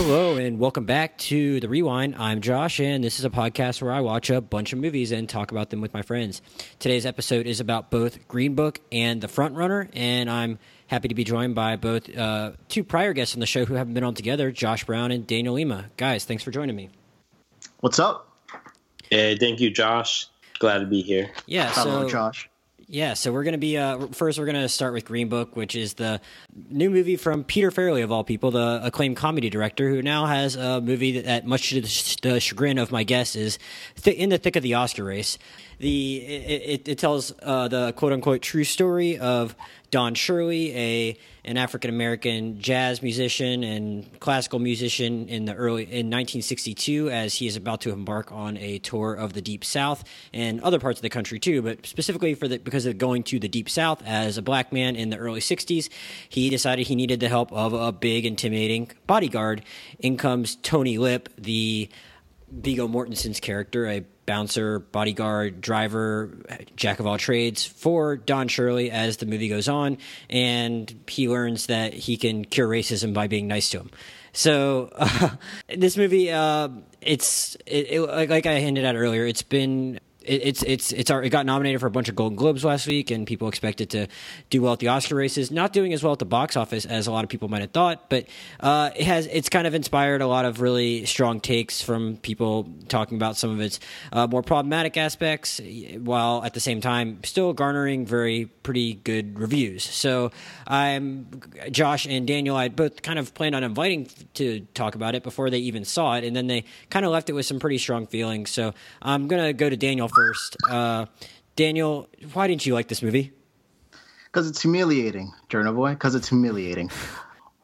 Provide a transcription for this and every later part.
Hello and welcome back to the Rewind. I'm Josh, and this is a podcast where I watch a bunch of movies and talk about them with my friends. Today's episode is about both Green Book and The Front Runner, and I'm happy to be joined by both uh, two prior guests on the show who haven't been on together, Josh Brown and Daniel Lima. Guys, thanks for joining me. What's up? Hey, thank you, Josh. Glad to be here. Yeah, Hello, so Josh. Yeah, so we're going to be uh, first. We're going to start with Green Book, which is the new movie from Peter Farrelly of all people, the acclaimed comedy director, who now has a movie that, much to the chagrin of my guests, is th- in the thick of the Oscar race. The it, it, it tells uh, the quote unquote true story of Don Shirley, a an African American jazz musician and classical musician in the early in 1962, as he is about to embark on a tour of the Deep South and other parts of the country too. But specifically for the because of going to the Deep South as a black man in the early 60s, he decided he needed the help of a big, intimidating bodyguard. In comes Tony Lip, the Viggo Mortensen's character, a bouncer, bodyguard, driver, jack of all trades for Don Shirley as the movie goes on, and he learns that he can cure racism by being nice to him. So uh, this movie, uh, it's it, it, like I hinted at earlier, it's been it's it's it's it got nominated for a bunch of Golden Globes last week, and people expect it to do well at the Oscar races. Not doing as well at the box office as a lot of people might have thought, but uh, it has it's kind of inspired a lot of really strong takes from people talking about some of its uh, more problematic aspects, while at the same time still garnering very pretty good reviews. So I'm Josh and Daniel. I both kind of planned on inviting to talk about it before they even saw it, and then they kind of left it with some pretty strong feelings. So I'm gonna go to Daniel first. Uh, Daniel, why didn't you like this movie? Because it's humiliating, Boy. Because it's humiliating.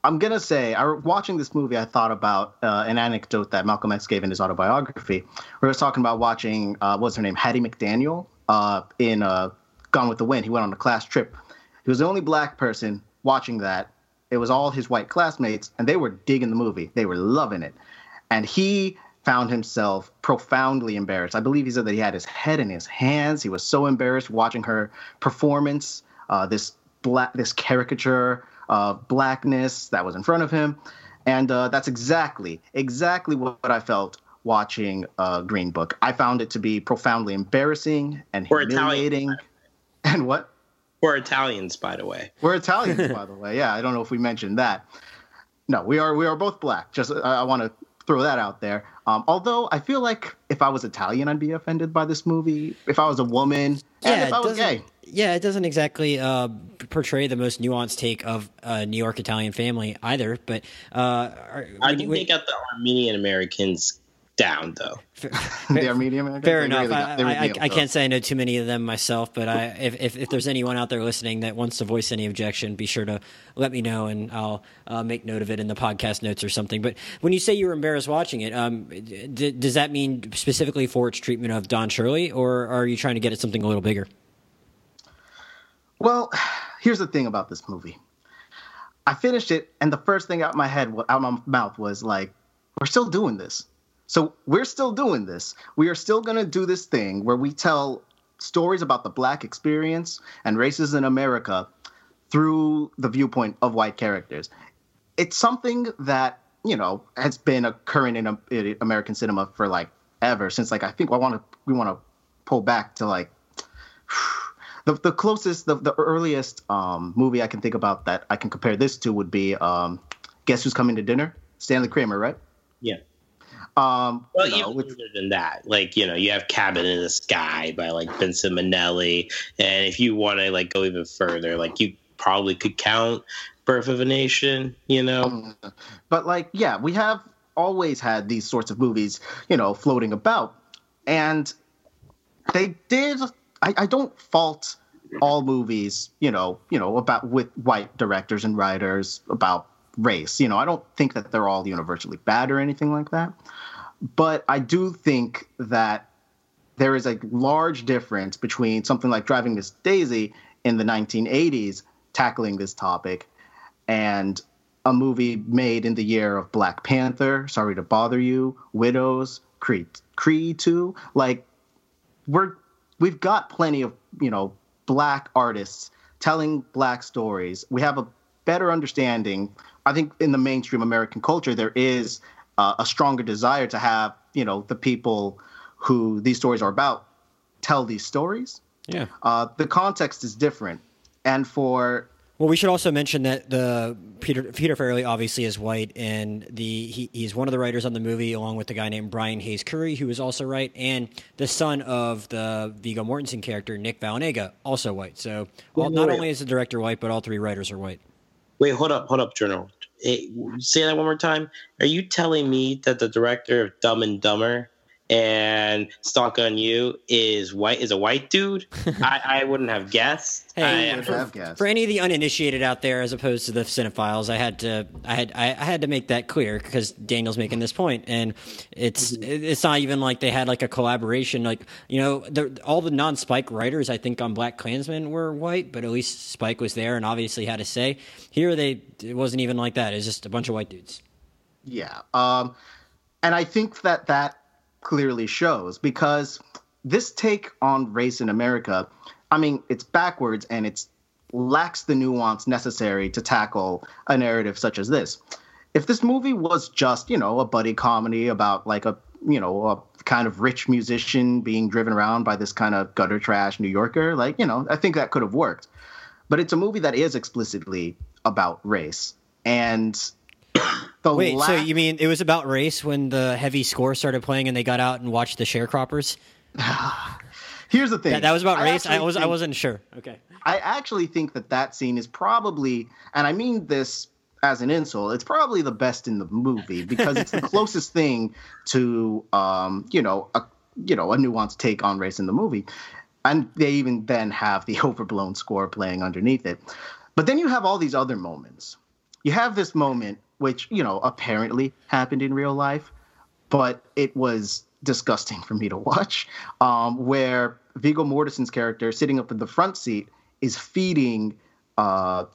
I'm gonna say, I watching this movie, I thought about uh, an anecdote that Malcolm X gave in his autobiography, where he was talking about watching, uh, what's her name, Hattie McDaniel, uh, in uh, Gone with the Wind. He went on a class trip. He was the only black person watching that. It was all his white classmates, and they were digging the movie. They were loving it, and he found himself profoundly embarrassed. I believe he said that he had his head in his hands. He was so embarrassed watching her performance, uh, this black, this caricature of blackness that was in front of him, and uh, that's exactly, exactly what, I felt watching uh, Green Book. I found it to be profoundly embarrassing and We're humiliating. Italian. And what? We're Italians, by the way. We're Italians, by the way. Yeah, I don't know if we mentioned that. No, we are we are both black. Just I, I want to throw that out there. Um, although I feel like if I was Italian, I'd be offended by this movie. If I was a woman, yeah, and if I was gay. Yeah, it doesn't exactly uh, portray the most nuanced take of a New York Italian family either. But uh, I can take out the Armenian Americans down though. the Armenian Americans. Fair enough. Really I, I, I, can't say I know too many of them myself, but I, if, if, if there's anyone out there listening that wants to voice any objection, be sure to let me know, and I'll uh, make note of it in the podcast notes or something. But when you say you were embarrassed watching it, um, d- does that mean specifically for its treatment of Don Shirley, or are you trying to get at something a little bigger? Well, here's the thing about this movie. I finished it, and the first thing out my head, out my mouth, was like, "We're still doing this." So we're still doing this. We are still going to do this thing where we tell stories about the black experience and races in America through the viewpoint of white characters. It's something that, you know, has been occurring in, in American cinema for like ever since like I think I want to we want to pull back to like the the closest the, the earliest um, movie I can think about that I can compare this to would be um, Guess Who's Coming to Dinner? Stanley Kramer, right? Yeah. Um, well, you know, even which, further than that, like you know, you have "Cabin in the Sky" by like Vincent Minnelli, and if you want to like go even further, like you probably could count "Birth of a Nation." You know, but like, yeah, we have always had these sorts of movies, you know, floating about, and they did. I, I don't fault all movies, you know, you know, about with white directors and writers about race. You know, I don't think that they're all universally bad or anything like that. But I do think that there is a large difference between something like Driving Miss Daisy in the 1980s tackling this topic and a movie made in the year of Black Panther, Sorry to Bother You, Widows, Creed, Creed 2. Like we're we've got plenty of, you know, black artists telling black stories. We have a better understanding I think in the mainstream American culture, there is uh, a stronger desire to have you know the people who these stories are about tell these stories. Yeah. Uh, the context is different, and for Well, we should also mention that the Peter Peter Farrelly obviously is white, and the he, he's one of the writers on the movie, along with the guy named Brian Hayes Currie, who is also white, and the son of the Viggo Mortensen character Nick Vallelonga, also white. So all, not only is the director white, but all three writers are white. Wait, hold up, hold up, Journal. Eh, say that one more time. Are you telling me that the director of Dumb and Dumber and Stuck on You is white? Is a white dude? I, I wouldn't have guessed. Hey, I- would have guessed. For any of the uninitiated out there, as opposed to the cinephiles, I had to, I had, I, I had to make that clear because Daniel's making this point, and it's, it's not even like they had like a collaboration. Like you know, the, all the non-Spike writers, I think, on BlacKkKlansman were white, but at least Spike was there and obviously had a say. Here, they, it wasn't even like that. It was just a bunch of white dudes. Yeah. Um, and I think that that clearly shows because this take on race in America, I mean, it's backwards and it lacks the nuance necessary to tackle a narrative such as this. If this movie was just, you know, a buddy comedy about like a, you know, a kind of rich musician being driven around by this kind of gutter trash New Yorker, like, you know, I think that could have worked. But it's a movie that is explicitly about race. And the Wait, so you mean it was about race when the heavy score started playing and they got out and watched the sharecroppers? Here's the thing. That, that was about race. I was, I think- wasn't sure. Okay. I actually think that that scene is probably, and I mean this as an insult, it's probably the best in the movie because it's the closest thing to, um, you know, a you know a nuanced take on race in the movie, and they even then have the overblown score playing underneath it. But then you have all these other moments. You have this moment which you know apparently happened in real life, but it was disgusting for me to watch. Um, where Viggo Mortensen's character, sitting up in the front seat, is feeding uh,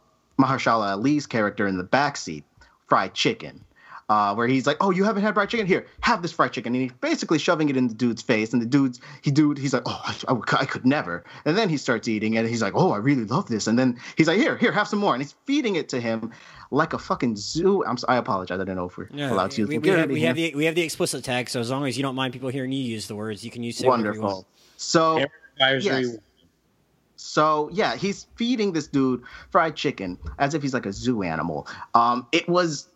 Mahershala Ali's character in the back seat fried chicken. Uh, where he's like, "Oh, you haven't had fried chicken? Here, have this fried chicken." And he's basically shoving it in the dude's face, and the dude's he dude he's like, "Oh, I, I I could never." And then he starts eating, and he's like, "Oh, I really love this." And then he's like, "Here, here, have some more," and he's feeding it to him like a fucking zoo. I'm s- I apologize, I don't know if we're allowed to use we, we, have, we have the we have the explicit tag, so as long as you don't mind people hearing you use the words, you can use say whatever you want. wonderful. So Advisory. Yes. So yeah, he's feeding this dude fried chicken as if he's like a zoo animal. Um, it was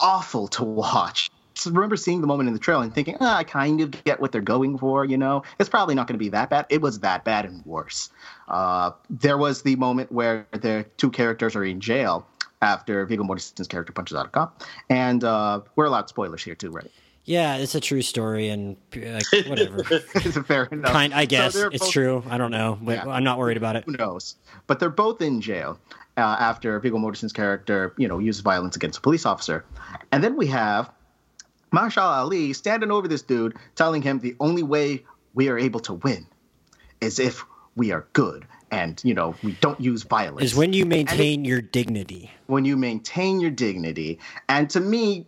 awful to watch. So I remember seeing the moment in the trailer and thinking, ah, I kind of get what they're going for. You know, it's probably not going to be that bad. It was that bad and worse. Uh, there was the moment where the two characters are in jail after Viggo Mortensen's character punches out a cop, and uh, we're allowed spoilers here too, right? Yeah, it's a true story, and like, whatever. it's it fair enough? kind, I guess they're it's both- true. I don't know, but Yeah. I'm not worried about it. who knows? But they're both in jail uh, after Viggo Mortensen's character, you know, uses violence against a police officer. And then we have Mahershala Ali standing over this dude, telling him the only way we are able to win is if we are good and, you know, we don't use violence. Is when you maintain your dignity. when you maintain your dignity. And to me,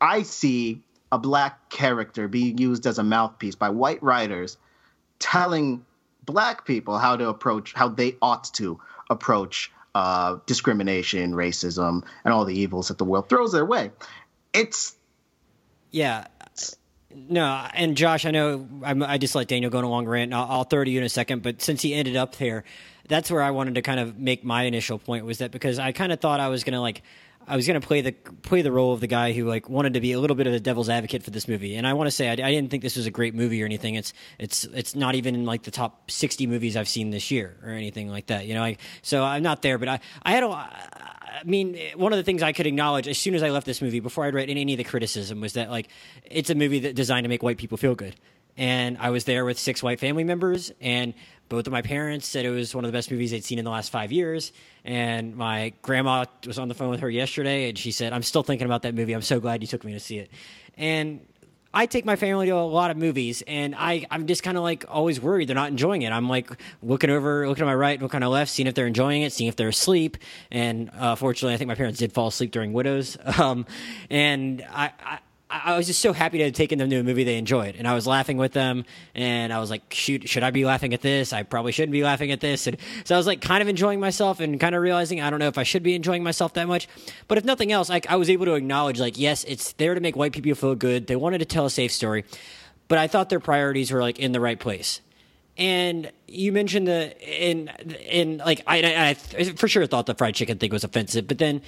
I see a black character being used as a mouthpiece by white writers telling black people how to approach, how they ought to approach uh, discrimination, racism, and all the evils that the world throws their way. It's Yeah. No, and Josh, I know I'm, I just let Daniel go on a long rant. I'll, I'll throw to you in a second, but since he ended up there, that's where I wanted to kind of make my initial point was that because I kind of thought I was gonna like I was gonna play the play the role of the guy who like wanted to be a little bit of a devil's advocate for this movie, and I want to say I, I didn't think this was a great movie or anything. It's it's it's not even in like the top sixty movies I've seen this year or anything like that. You know, like so I'm not there, but I I had a. I mean, one of the things I could acknowledge as soon as I left this movie, before I'd read any of the criticism, was that like it's a movie that designed to make white people feel good. And I was there with six white family members, and both of my parents said it was one of the best movies they'd seen in the last five years. And my grandma was on the phone with her yesterday, and she said, "I'm still thinking about that movie. I'm so glad you took me to see it." And I take my family to a lot of movies, and I, I'm just kind of like always worried they're not enjoying it. I'm like looking over, looking to my right, looking to my left, seeing if they're enjoying it, seeing if they're asleep. And uh, fortunately, I think my parents did fall asleep during Widows. Um, and I, I, I was just so happy to have taken them to a movie they enjoyed, and I was laughing with them, and I was like, "Shoot, should I be laughing at this? I probably shouldn't be laughing at this." And so I was like, kind of enjoying myself, and kind of realizing I don't know if I should be enjoying myself that much. But if nothing else, like I was able to acknowledge, like, yes, it's there to make white people feel good. They wanted to tell a safe story, but I thought their priorities were like in the right place. And you mentioned the in in like I, I, I for sure thought the fried chicken thing was offensive, but then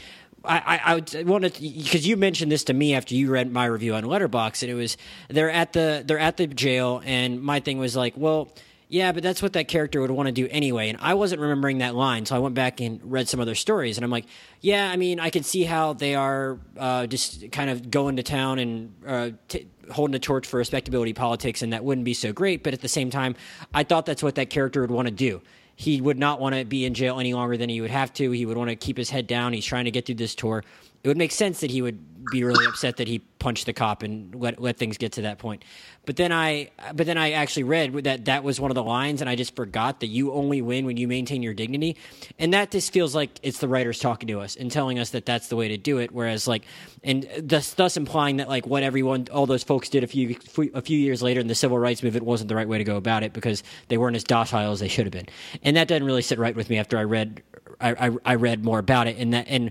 I, I, I wanted because you mentioned this to me after you read my review on Letterboxd, and it was they're at the they're at the jail, and my thing was like, well, yeah, but that's what that character would want to do anyway, and I wasn't remembering that line, so I went back and read some other stories, and I'm like, yeah, I mean, I can see how they are uh, just kind of going to town and uh, t- holding the torch for respectability politics, and that wouldn't be so great, but at the same time, I thought that's what that character would want to do he would not want to be in jail any longer than he would have to. He would want to keep his head down. He's trying to get through this tour. It would make sense that he would be really upset that he punched the cop and let let things get to that point. But then I but then I actually read that that was one of the lines, and I just forgot that you only win when you maintain your dignity, and that just feels like it's the writers talking to us and telling us that that's the way to do it. Whereas like, and thus thus implying that like what everyone all those folks did a few a few years later in the civil rights movement wasn't the right way to go about it because they weren't as docile as they should have been, and that doesn't really sit right with me after I read I, I, read more about it and that and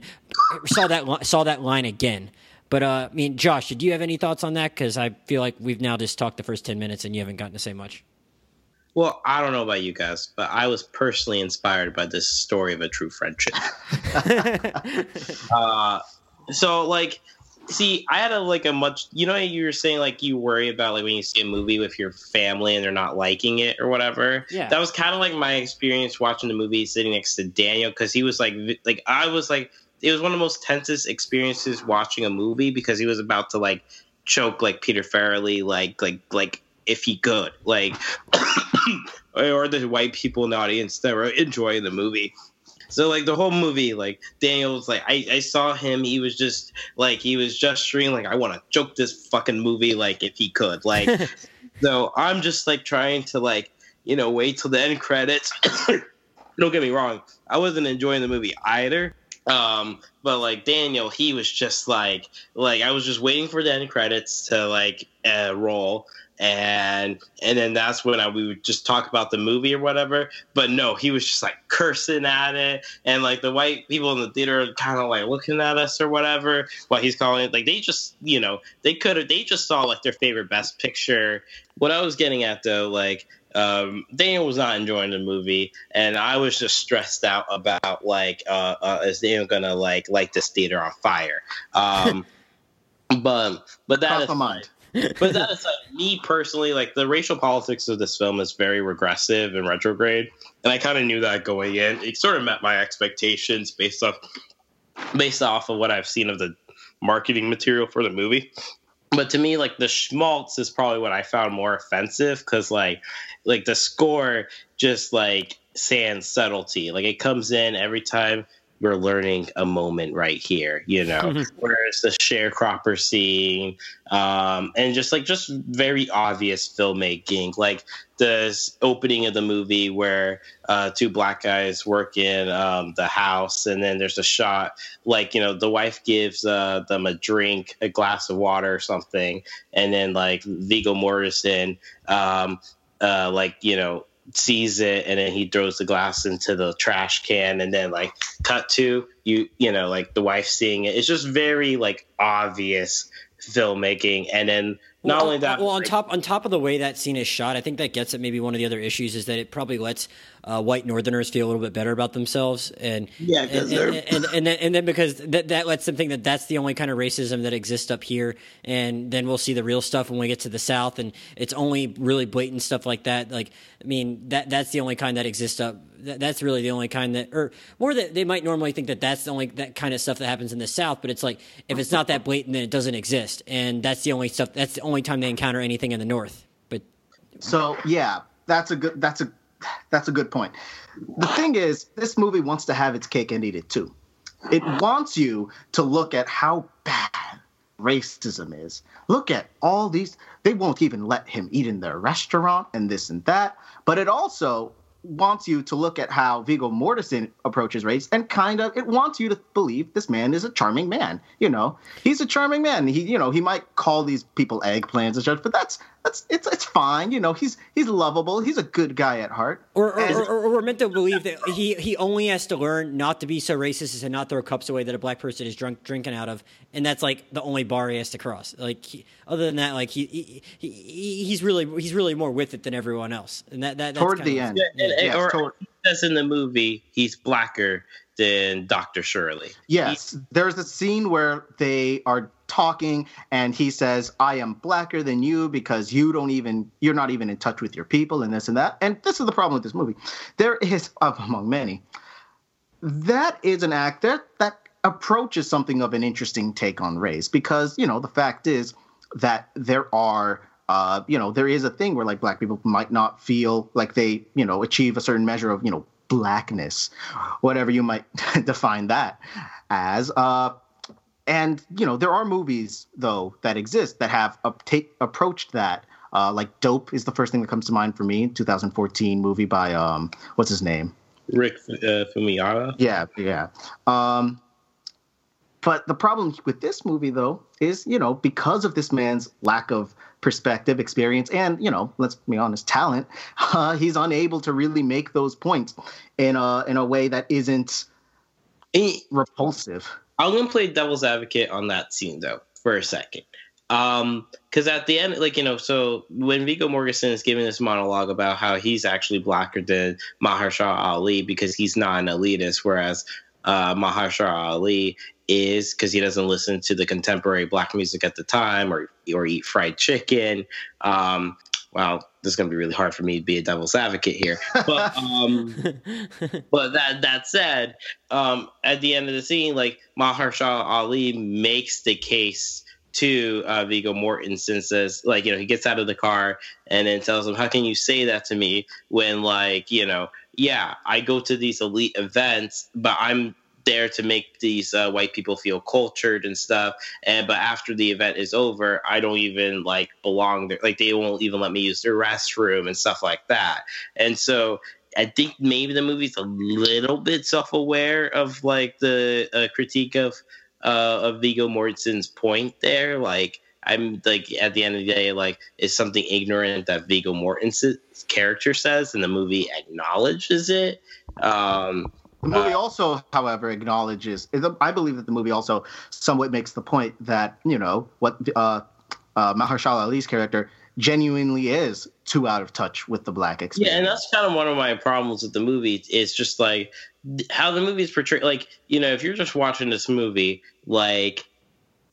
saw that saw that line again. But uh, I mean, Josh, do you have any thoughts on that? Because I feel like we've now just talked the first ten minutes and you haven't gotten to say much. Well, I don't know about you guys, but I was personally inspired by this story of a true friendship. uh, so, like, see, I had a like a much, you know, you were saying like you worry about like when you see a movie with your family and they're not liking it or whatever. Yeah, that was kind of like my experience watching the movie sitting next to Daniel because he was like, like I was like it was one of the most tensest experiences watching a movie because he was about to like choke like Peter Farrelly, like like like if he could, like or the white people in the audience that were enjoying the movie. So like the whole movie, like Daniel was like, I, I saw him. He was just like he was just gesturing like I want to choke this fucking movie like if he could. Like so I'm just like trying to like you know wait till the end credits. Don't get me wrong, I wasn't enjoying the movie either. Um, but like Daniel, he was just like like I was just waiting for the end credits to like uh, roll, and and then that's when I, we would just talk about the movie or whatever. But no, he was just like cursing at it, and like the white people in the theater kind of like looking at us or whatever while he's calling it. Like they just you know they could have they just saw like their favorite best picture. What I was getting at though, like um, Daniel was not enjoying the movie, and I was just stressed out about like, uh, uh, is Daniel gonna like light this theater on fire? Um, but but that is mind. but that is like me personally, like the racial politics of this film is very regressive and retrograde, and I kind of knew that going in. It sort of met my expectations based off based off of what I've seen of the marketing material for the movie but to me like the schmaltz is probably what i found more offensive because like like the score just like sans subtlety like it comes in every time we're learning a moment right here, you know. Mm-hmm. Whereas the sharecropper scene, um, and just like just very obvious filmmaking, like the opening of the movie where uh, two black guys work in um, the house, and then there's a shot like you know the wife gives uh, them a drink, a glass of water or something, and then like Viggo Mortensen, um, uh, like you know sees it and then he throws the glass into the trash can and then like cut to you you know like the wife seeing it. It's just very like obvious filmmaking. And then not well, only uh, that well on top on top of the way that scene is shot i think that gets at maybe one of the other issues is that it probably lets uh, white northerners feel a little bit better about themselves. And yeah and, and, and, and, and, then, and then because that, that lets them think that that's the only kind of racism that exists up here. And then we'll see the real stuff when we get to the south. And it's only really blatant stuff like that. Like i mean that that's the only kind that exists up that's really the only kind that or more that they might normally think that that's the only that kind of stuff that happens in the south. But it's like if it's not that blatant then it doesn't exist. And that's the only stuff that's the only time they encounter anything in the north. But so yeah that's a good that's a that's a good point. The thing is, this movie wants to have its cake and eat it too. It wants you to look at how bad racism is. Look at all these. They won't even let him eat in their restaurant and this and that. But it also wants you to look at how Viggo Mortensen approaches race, and kind of it wants you to believe this man is a charming man. You know, he's a charming man. He, you know, he might call these people eggplants and such, but that's that's it's it's fine. You know, he's he's lovable. He's a good guy at heart. Or or, or, or we're meant to believe that he he only has to learn not to be so racist as to not throw cups away that a black person is drunk drinking out of, and that's like the only bar he has to cross. Like he, other than that, like he, he, he he's really he's really more with it than everyone else, and that that toward the end. Yeah, and, yes, or toward- says in the movie he's blacker than Dr. Shirley. Yes, he, there's a scene where they are talking and he says i am blacker than you because you don't even you're not even in touch with your people and this and that. And this is the problem with this movie. There is among many that is an act that that approaches something of an interesting take on race because you know the fact is that there are uh, you know there is a thing where like black people might not feel like they you know achieve a certain measure of you know blackness whatever you might define that as uh, and you know there are movies though that exist that have up- take, approached that. Uh, like dope is the first thing that comes to mind for me 2014 movie by um what's his name? Rick uh, yeah yeah. Um but the problem with this movie though is you know because of this man's lack of perspective experience and you know let's be honest talent uh, he's unable to really make those points in a in a way that isn't repulsive I'm gonna play devil's advocate on that scene though for a second. Um, because at the end, like you know, so when Viggo Mortensen is giving this monologue about how he's actually blacker than Mahershala Ali because he's not an elitist, whereas uh, Mahershala Ali is because he doesn't listen to the contemporary black music at the time or or eat fried chicken. Um, well, this is going to be really hard for me to be a devil's advocate here. But um, but that that said, um, at the end of the scene, like Mahershala Ali makes the case to uh, Viggo Mortensen says like you know he gets out of the car and then tells him how can you say that to me when like you know yeah I go to these elite events but I'm there to make these uh, white people feel cultured and stuff. And but after the event is over, I don't even like belong there. Like they won't even let me use their restroom and stuff like that. And so I think maybe the movie's a little bit self-aware of like the uh, critique of uh, of Viggo Mortensen's point there. Like I'm like at the end of the day, like it's something ignorant that Viggo Mortensen's character says, and the movie acknowledges it. Um, the movie also, however, acknowledges. I believe that the movie also somewhat makes the point that you know what uh, uh, Mahershala Ali's character genuinely is too out of touch with the black experience. Yeah, and that's kind of one of my problems with the movie. It's just like how the movie is portrayed. Like you know, if you're just watching this movie, like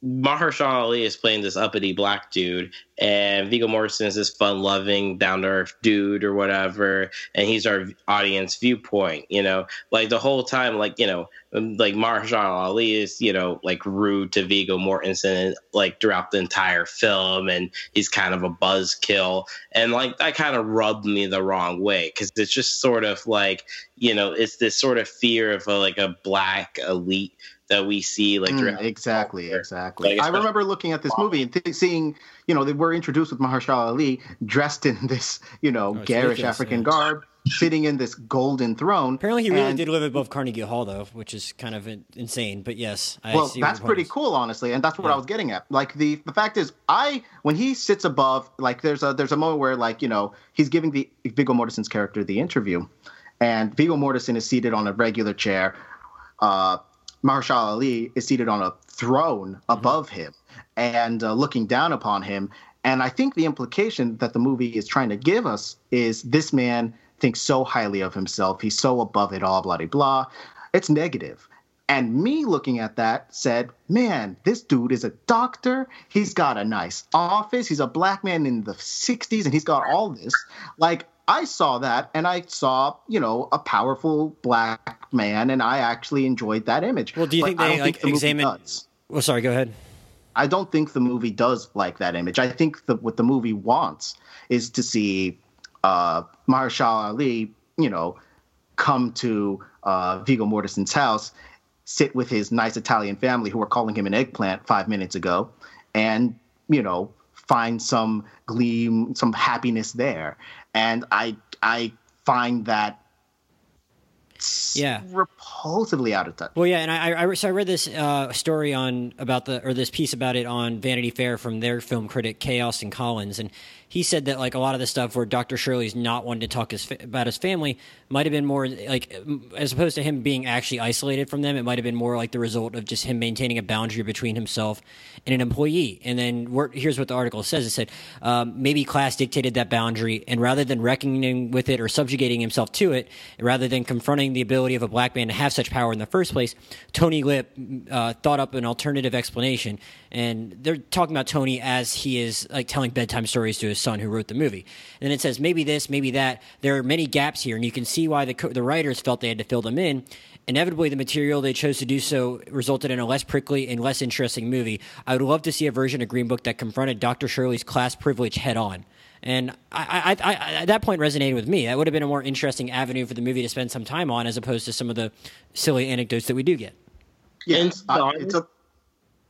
Mahershala Ali is playing this uppity black dude, and Viggo Mortensen is this fun-loving, down-to-earth dude or whatever, and he's our audience viewpoint. You know, like the whole time, like you know, um, like Mahershala Ali is you know like rude to Viggo Mortensen like throughout the entire film, and he's kind of a buzzkill, and like that kind of rubbed me the wrong way because it's just sort of like you know, it's this sort of fear of a, like a black elite that we see like mm, exactly exactly. Like, i remember looking at this movie and th- seeing you know they were introduced with mahershala ali dressed in this you know oh, garish african yeah. garb sitting in this golden throne apparently he really and, did live above carnegie hall though which is kind of insane but yes I well that's pretty cool honestly and that's what yeah. i was getting at. Like the the fact is i when he sits above like there's a there's a moment where like you know he's giving the viggo mortensen's character the interview and viggo mortensen is seated on a regular chair uh, Mahershala Ali is seated on a throne mm-hmm. above him and uh, looking down upon him. And I think the implication that the movie is trying to give us is this man thinks so highly of himself. He's so above it all, blah, blah, blah. It's negative. And me looking at that said, man, this dude is a doctor. He's got a nice office. He's a black man in the 60s and he's got all this. Like, I saw that and I saw, you know, a powerful black man and I actually enjoyed that image. Well, do you but think they like think the examine Well, sorry, go ahead. I don't think the movie does like that image. I think the, what the movie wants is to see uh, Mahershala Ali, you know, come to uh, Viggo Mortensen's house, sit with his nice Italian family who were calling him an eggplant five minutes ago, and you know, find some gleam, some happiness there. And I I find that yeah. repulsively out of touch. Well yeah and i, I so i read this uh, story on about the or this piece about it on vanity fair from their film critic k austin collins and he said that like a lot of the stuff where Dr. Shirley's not wanting to talk his, about his family might have been more like as opposed to him being actually isolated from them, it might have been more like the result of just him maintaining a boundary between himself and an employee. And then here's what the article says: It said um, maybe class dictated that boundary, and rather than reckoning with it or subjugating himself to it, rather than confronting the ability of a black man to have such power in the first place, Tony Lip uh, thought up an alternative explanation. And they're talking about Tony as he is like telling bedtime stories to his son who wrote the movie. And then it says maybe this, maybe that. There are many gaps here, and you can see why the the writers felt they had to fill them in. Inevitably, the material they chose to do so resulted in a less prickly and less interesting movie. I would love to see a version of Green Book that confronted Dr. Shirley's class privilege head on. And I, I, I, at that point resonated with me. That would have been a more interesting avenue for the movie to spend some time on, as opposed to some of the silly anecdotes that we do get. Yeah, uh, it's a.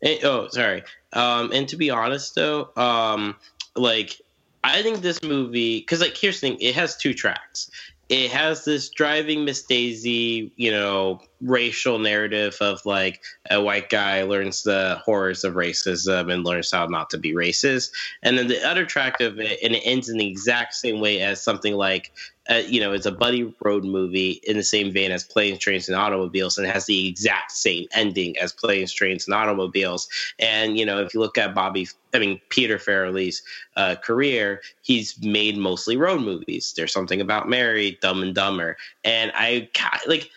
It, oh, sorry. Um, and to be honest, though, um, like I think this movie, because like here's the thing, it has two tracks. It has this driving Miss Daisy, you know, racial narrative of like a white guy learns the horrors of racism and learns how not to be racist, and then the other track of it, and it ends in the exact same way as something like uh, you know, it's a buddy road movie in the same vein as Planes, Trains, and Automobiles, and has the exact same ending as Planes, Trains, and Automobiles. And you know, if you look at Bobby, I mean Peter Farrelly's uh, career, he's made mostly road movies. There's something about Mary, Dumb and Dumber, and I like.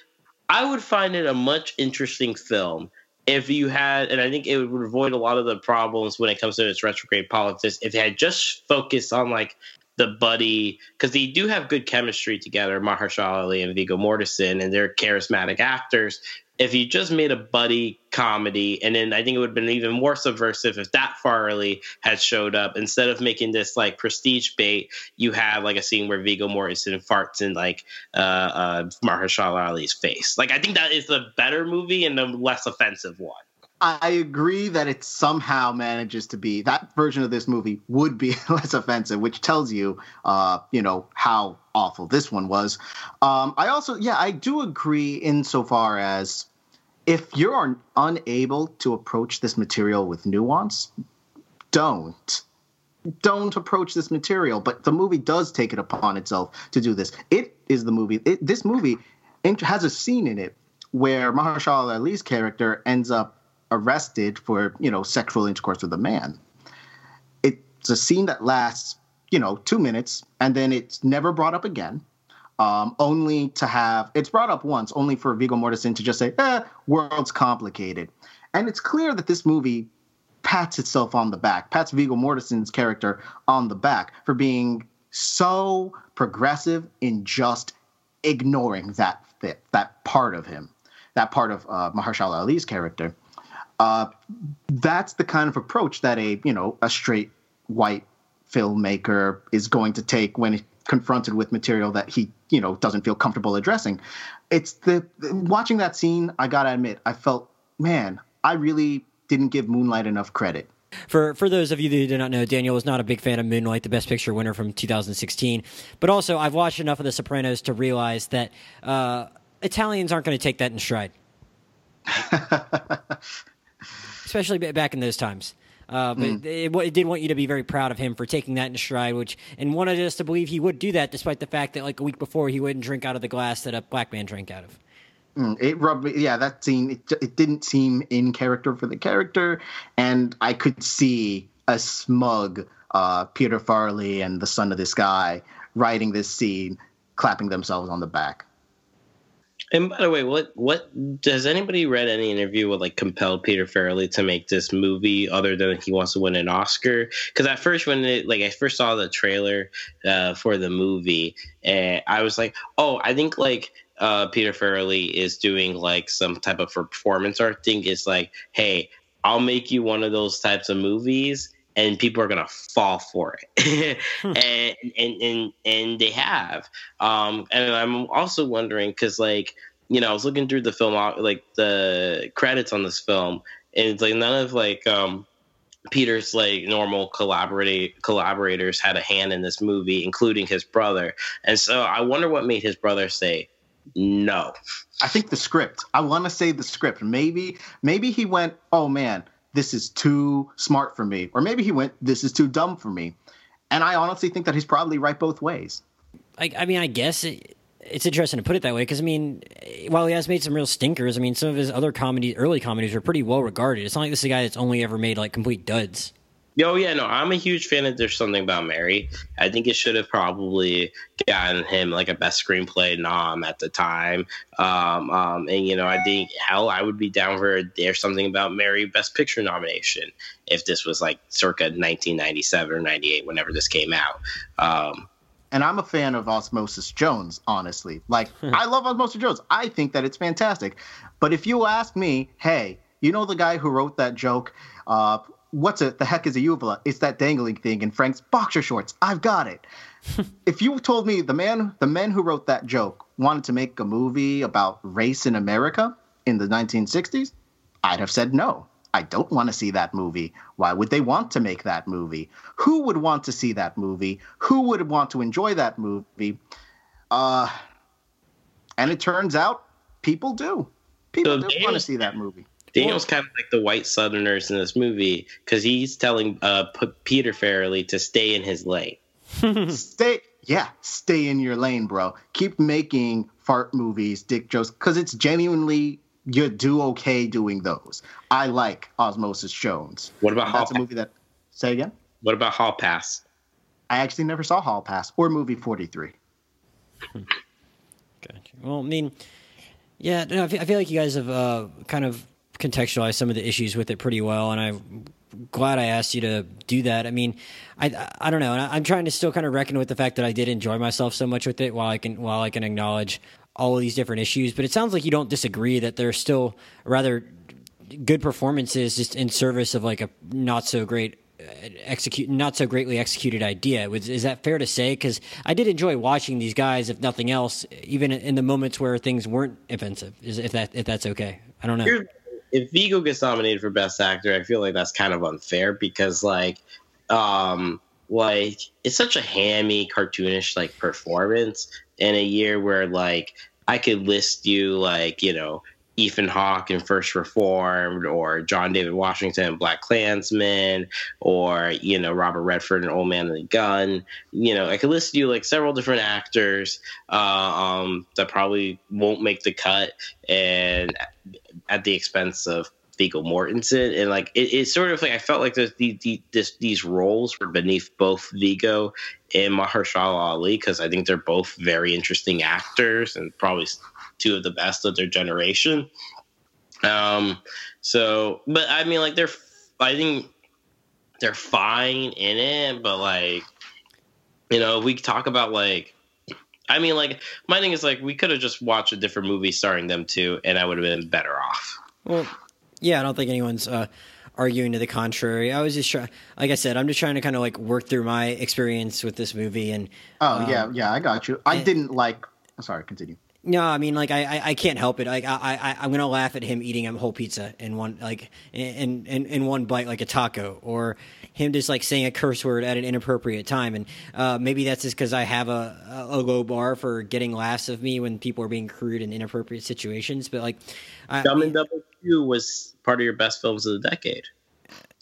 I would find it a much interesting film if you had, and I think it would avoid a lot of the problems when it comes to its retrograde politics if it had just focused on like the buddy because they do have good chemistry together, Mahershala Ali and Viggo Mortensen, and they're charismatic actors. If you just made a buddy comedy, and then I think it would have been even more subversive if that Farley had showed up instead of making this like prestige bait. You have like a scene where Viggo Mortensen farts in like uh, uh, Mahershala Ali's face. Like I think that is the better movie and the less offensive one. I agree that it somehow manages to be that version of this movie would be less offensive, which tells you, uh, you know, how awful this one was. Um, I also, yeah, I do agree insofar as if you're unable to approach this material with nuance, don't. Don't approach this material. But the movie does take it upon itself to do this. It is the movie. It, this movie has a scene in it where Mahershala Ali's character ends up arrested for you know sexual intercourse with a man. It's a scene that lasts you know two minutes, and then it's never brought up again. Um, only to have it's brought up once, only for Viggo Mortensen to just say, "Eh, world's complicated," and it's clear that this movie pats itself on the back, pats Viggo Mortensen's character on the back for being so progressive in just ignoring that fit, that part of him, that part of uh, Mahershala Ali's character. Uh, that's the kind of approach that a you know a straight white filmmaker is going to take when confronted with material that he you know doesn't feel comfortable addressing. It's the watching that scene. I gotta admit, I felt man, I really didn't give Moonlight enough credit. For for those of you who do not know, Daniel was not a big fan of Moonlight, the Best Picture winner from 2016. But also, I've watched enough of The Sopranos to realize that uh, Italians aren't going to take that in stride. especially back in those times. Uh, but mm. it, it, did want you to be very proud of him for taking that in stride, which and wanted us to believe he would do that, despite the fact that like a week before he wouldn't drink out of the glass that a black man drank out of. Mm, it rubbed me. Yeah, that scene. It, it didn't seem in character for the character, and I could see a smug uh, Peter Farley and the son of this guy writing this scene, clapping themselves on the back. And by the way, what what has anybody read any interview with like compelled Peter Farrelly to make this movie other than he wants to win an Oscar? Because at first, when it like I first saw the trailer uh, for the movie, and I was like, oh, I think like uh, Peter Farrelly is doing like some type of performance art thing. It's like, hey, I'll make you one of those types of movies and people are gonna fall for it, hmm. and, and and and they have. Um, and I'm also wondering because like you know I was looking through the film like the credits on this film, and it's like none of like um Peter's like normal collaborate collaborators had a hand in this movie, including his brother. And so I wonder what made his brother say no. I think the script. I want to say the script. Maybe maybe he went, "Oh man, this is too smart for me," or maybe he went, "This is too dumb for me." And I honestly think that he's probably right both ways. I, I mean, I guess it, it's interesting to put it that way because I mean, while he has made some real stinkers, I mean, some of his other comedy, early comedies, are pretty well regarded. It's not like this is a guy that's only ever made like complete duds. Oh yeah, no, I'm a huge fan of There's Something About Mary. I think it should have probably gotten him like a best screenplay nom at the time. Um, um, and you know, I think hell, I would be down for There's Something About Mary Best Picture nomination if this was like circa 1997 or 98, whenever this came out. Um, and I'm a fan of Osmosis Jones, honestly. Like, I love Osmosis Jones. I think that it's fantastic. But if you ask me, hey, you know the guy who wrote that joke? Uh, what's it? The heck is a uvula? It's that dangling thing in Frank's boxer shorts. I've got it. if you told me the man, the men who wrote that joke wanted to make a movie about race in America in the 1960s, I'd have said no. I don't want to see that movie. Why would they want to make that movie? Who would want to see that movie? Who would want to enjoy that movie? Uh, and it turns out people do. People so do want to see that movie. Daniel's kind of like the white Southerners in this movie because he's telling uh, P- Peter Farrelly to stay in his lane. stay, yeah, stay in your lane, bro. Keep making fart movies, dick jokes, because it's genuinely you do okay doing those. I like Osmosis Jones. What about Hall That's a movie that. Say again. What about Hall Pass? I actually never saw Hall Pass or movie forty three. gotcha. Well, I mean, yeah, no, I feel, I feel like you guys have uh, kind of contextualized some of the issues with it pretty well, and I'm glad I asked you to do that. I mean, I I don't know, and I'm trying to still kind of reckon with the fact that I did enjoy myself so much with it, while I can while I can acknowledge all of these different issues. But it sounds like you don't disagree that there's still rather good performances just in service of like a not so great uh, execute not so greatly executed idea is that fair to say because i did enjoy watching these guys if nothing else even in the moments where things weren't offensive if that if that's okay i don't know if Viggo gets nominated for Best Actor, I feel like that's kind of unfair because like, um, like it's such a hammy, cartoonish like performance in a year where like I could list you like you know Ethan Hawke in First Reformed, or John David Washington in BlacKkKlansman, or you know Robert Redford in Old Man and the Gun. You know, I could list you like several different actors uh, um, that probably won't make the cut, and at the expense of Viggo Mortensen, and like it, it's sort of like I felt like the, the, this, these roles were beneath both Viggo and Mahershala Ali because I think they're both very interesting actors and probably two of the best of their generation. Um, so, but I mean, like they're, I think they're fine in it, but like, you know, we talk about like I mean, like my thing is like we could have just watched a different movie starring them too, and I would have been better off. Well, yeah, I don't think anyone's uh, arguing to the contrary. I was just trying, like I said, I'm just trying to kind of like work through my experience with this movie. And oh um, yeah, yeah, I got you. I and, didn't like. Sorry, continue. No, I mean, like I, I, I can't help it. Like I, I, I'm gonna laugh at him eating a whole pizza in one, like in, in, in one bite, like a taco, or him just like saying a curse word at an inappropriate time. And uh, maybe that's just because I have a, a low bar for getting laughs of me when people are being crude in inappropriate situations. But like, Dumb and Dumber To was part of your best films of the decade.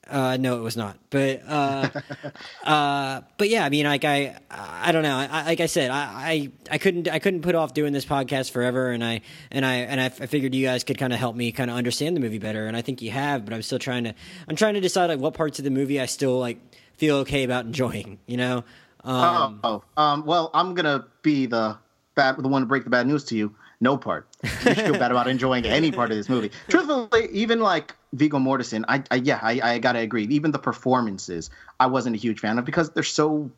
Uh, no, it was not. But uh, uh, but yeah, I mean, like I, I don't know. I, like I said, I, I, I couldn't, I couldn't put off doing this podcast forever, and I, and I, and I, figured you guys could kind of help me kind of understand the movie better, and I think you have. But I'm still trying to, I'm trying to decide like what parts of the movie I still like feel okay about enjoying. You know. Um, oh, oh, um, well, I'm gonna be the bad, the one to break the bad news to you no part. You should feel bad about enjoying any part of this movie. Truthfully, even like Viggo Mortensen, I, I yeah, I, I gotta agree. Even the performances, I wasn't a huge fan of because they're so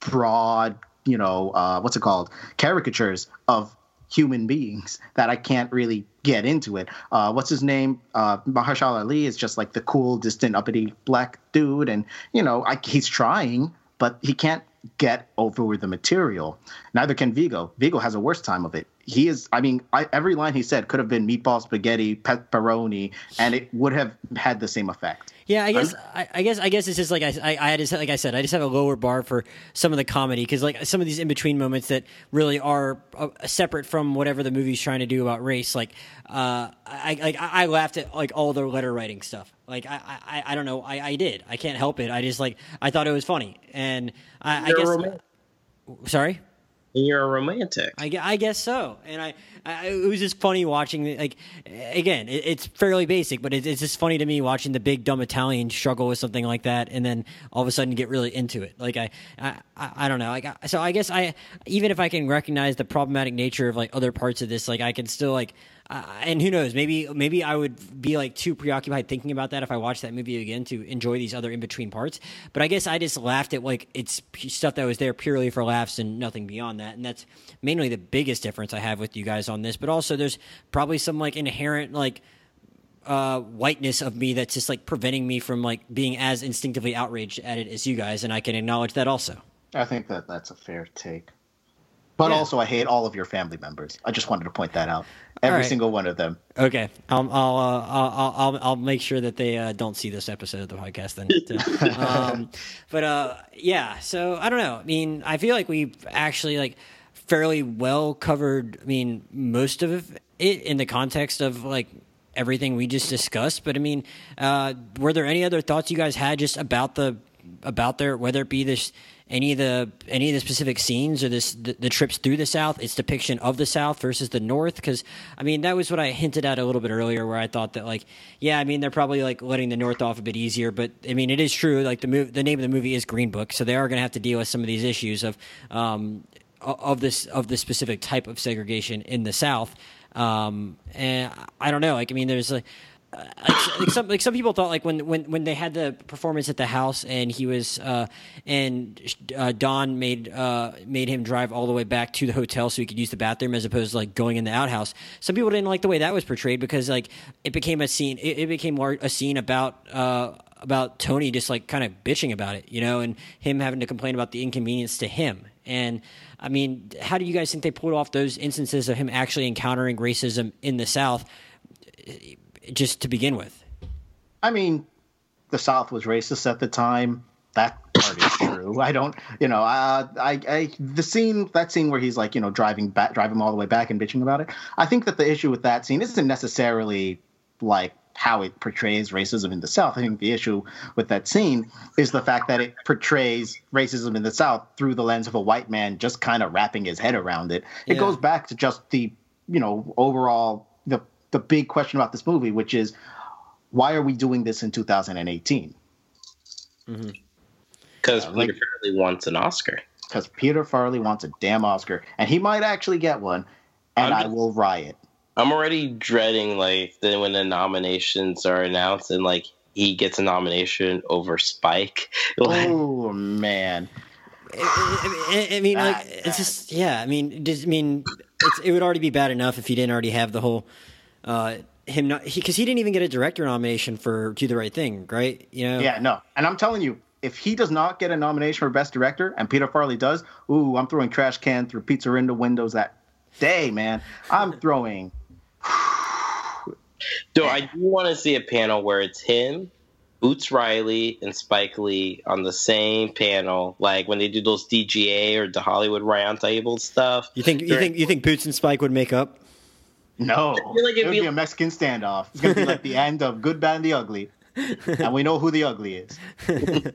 broad. You know, uh, what's it called? Caricatures of human beings that I can't really get into it. Uh, what's his name? Uh, Mahershala Ali is just like the cool, distant, uppity black dude, and you know, I, he's trying, but he can't get over the material. Neither can Viggo. Viggo has a worse time of it he is. I mean, I, every line he said could have been meatball, spaghetti, pepperoni, and it would have had the same effect. Yeah, I guess I, I, guess I guess it's just like I, I, I just like I said I just have a lower bar for some of the comedy because like some of these in between moments that really are uh, separate from whatever the movie's trying to do about race. Like uh, I like I, I laughed at like all the letter writing stuff. Like I I, I don't know I, I did I can't help it. I just like I thought it was funny and I, I guess. Sorry. And you're a romantic. I, I guess so, and I, I, it was just funny watching. Like again, it, it's fairly basic, but it, it's just funny to me watching the big dumb Italian struggle with something like that, and then all of a sudden get really into it. Like I, I, I don't know. Like so, I guess I even if I can recognize the problematic nature of like other parts of this, like I can still like uh, and who knows? Maybe maybe I would be like too preoccupied thinking about that if I watched that movie again to enjoy these other in between parts. But I guess I just laughed at like it's stuff that was there purely for laughs and nothing beyond that. And that's mainly the biggest difference I have with you guys on this. But also, there's probably some like inherent like uh, whiteness of me that's just like preventing me from like being as instinctively outraged at it as you guys, and I can acknowledge that also. I think that that's a fair take. But yeah. also, I hate all of your family members. I just wanted to point that out. Every right. single one of them. Okay, I'll I'll uh, I'll, I'll, I'll make sure that they uh, don't see this episode of the podcast then. um, but uh, yeah, so I don't know. I mean, I feel like we've actually like fairly well covered. I mean, most of it in the context of like everything we just discussed. But I mean, uh, were there any other thoughts you guys had just about the about their whether it be this any of the any of the specific scenes or this the, the, trips through the South, its depiction of the South versus the North. Because I mean, that was what I hinted at a little bit earlier, where I thought that like, yeah, I mean, they're probably like letting the North off a bit easier, but I mean, it is true. Like the move, the name of the movie is Green Book, so they are going to have to deal with some of these issues of um, of this of this specific type of segregation in the South. Um, and I don't know. Like, I mean, there's like like, like, some like some people thought like when when when they had the performance at the house and he was uh, and uh, Don made uh, made him drive all the way back to the hotel so he could use the bathroom as opposed to like going in the outhouse. Some people didn't like the way that was portrayed because like it became a scene. It, it became more a scene about uh, about Tony just like kind of bitching about it, you know, and him having to complain about the inconvenience to him. And I mean, how do you guys think they pulled off those instances of him actually encountering racism in the South? Just to begin with? I mean, the South was racist at the time. That part is true. I don't, you know, uh, I, I, the scene, that scene where he's like, you know, driving back, driving all the way back and bitching about it. I think that the issue with that scene isn't necessarily like how it portrays racism in the South. I think the issue with that scene is the fact that it portrays racism in the South through the lens of a white man just kind of wrapping his head around it. It yeah. goes back to just the, you know, overall the the big question about this movie, which is why are we doing this in 2018? Mm-hmm. Because mm-hmm. uh, Peter like, Farrelly wants an Oscar. Because Peter Farrelly wants a damn Oscar, and he might actually get one, and I'm, I will riot. I'm already dreading like the, when the nominations are announced and like he gets a nomination over Spike. oh man. I, I, I mean, like, it's just yeah. I mean, just, I mean, it would already be bad enough if you didn't already have the whole uh, him not because he, he, didn't even get a director nomination for Do the Right Thing, right? You know? Yeah, no. And I'm telling you, if he does not get a nomination for Best Director and Peter Farrelly does, ooh, I'm throwing trash can through Pizzeria windows that day, man. I'm throwing. so I do want to see a panel where it's him, Boots Riley, and Spike Lee on the same panel, like when they do those DGA or the Hollywood Roundtable stuff. You think you think you think Boots and Spike would make up? No, like it would be, be a Mexican standoff. It's gonna be like the end of Good, Bad, and the Ugly, and we know who the ugly is.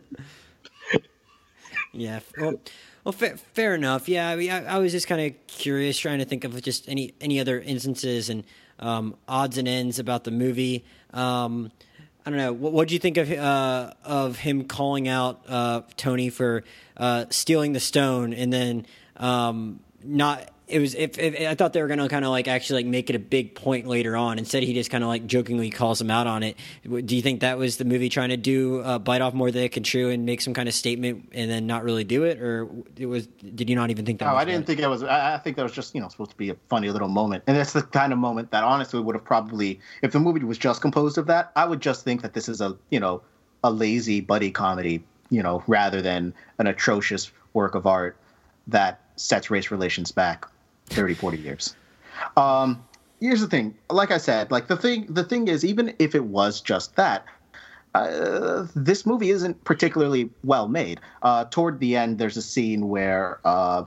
yeah. Well, well, fair, fair enough. Yeah, I, mean, I, I was just kind of curious, trying to think of just any any other instances and um, odds and ends about the movie. Um, I don't know. What do you think of uh, of him calling out uh, Tony for uh, stealing the stone and then um, not it was if, if, I thought they were gonna kind of like actually like make it a big point later on. Instead, he just kind of like jokingly calls him out on it. Do you think that was the movie trying to do uh, bite off more than it can chew and make some kind of statement and then not really do it, or it was? Did you not even think that? No, I didn't think it was. I, I think that was just you know supposed to be a funny little moment, and that's the kind of moment that honestly would have probably if the movie was just composed of that, I would just think that this is a you know a lazy buddy comedy, you know, rather than an atrocious work of art that sets race relations back 30, 40 years. Um, here's the thing. Like I said, like the thing, the thing is, even if it was just that, uh, this movie isn't particularly well made. Uh, toward the end, there's a scene where uh,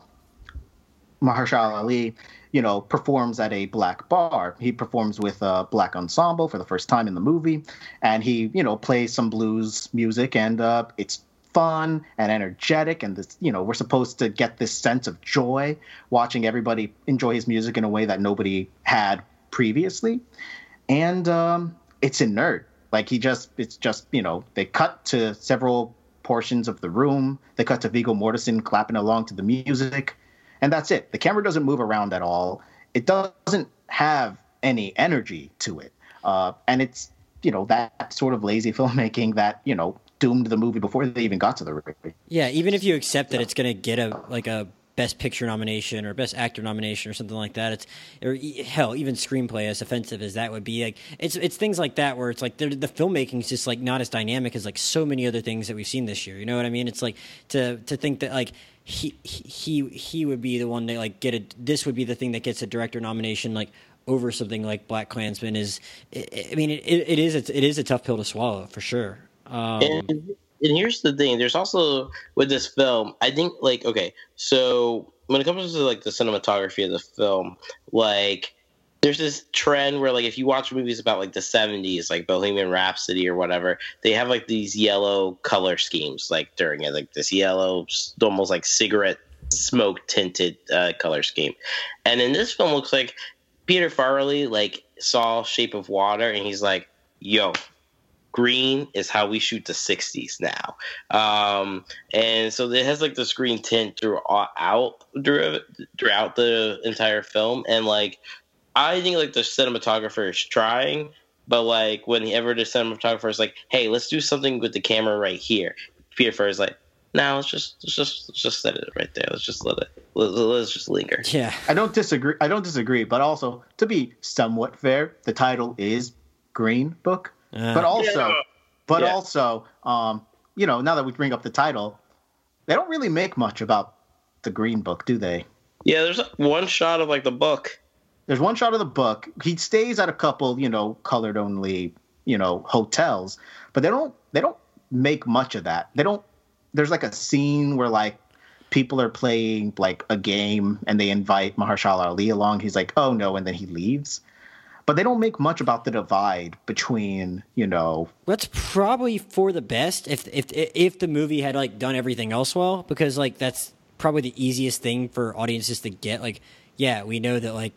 Mahershala Ali, you know, performs at a black bar. He performs with a black ensemble for the first time in the movie, and he, you know, plays some blues music, and uh, it's fun and energetic and this you know we're supposed to get this sense of joy watching everybody enjoy his music in a way that nobody had previously. And um, it's inert. Like he just it's just you know they cut to several portions of the room. They cut to viggo mortensen clapping along to the music. And that's it. The camera doesn't move around at all. It doesn't have any energy to it. Uh, and it's you know that sort of lazy filmmaking that you know doomed the movie before they even got to the movie. Yeah, even if you accept that it's going to get a like a best picture nomination or best actor nomination or something like that, it's or hell, even screenplay as offensive as that would be, like it's it's things like that where it's like the filmmaking is just like not as dynamic as like so many other things that we've seen this year. You know what I mean? It's like to to think that like he he he would be the one that like get a this would be the thing that gets a director nomination like over something like BlacKkKlansman is I mean it, it is it is a tough pill to swallow for sure. Um, and, and here's the thing: there's also with this film, I think like okay, so when it comes to like the cinematography of the film, like there's this trend where like if you watch movies about like the 70s like bohemian rhapsody or whatever they have like these yellow color schemes like during it like this yellow almost like cigarette smoke tinted uh, color scheme. And in this film looks like peter farrelly like saw shape of water and he's like yo green is how we shoot the 60s now um, and so it has like this green tint throughout throughout the entire film and like i think like the cinematographer is trying but like whenever the cinematographer is like hey let's do something with the camera right here peter Farr is like now let's just let's just let's just set it right there. Let's just let it let, us just linger. Yeah, I don't disagree. I don't disagree, but also to be somewhat fair, the title is Green Book. Uh, but also, yeah. but yeah. also, um, you know, now that we bring up the title, they don't really make much about the Green Book, do they? Yeah, there's one shot of like the book. There's one shot of the book. He stays at a couple, you know, colored only, you know, hotels, but they don't they don't make much of that. They don't. There's like a scene where like people are playing like a game and they invite Mahershala Ali along. He's like, "Oh no," and then he leaves but they don't make much about the divide between you know that's probably for the best if if if the movie had like done everything else well because like that's probably the easiest thing for audiences to get like yeah we know that like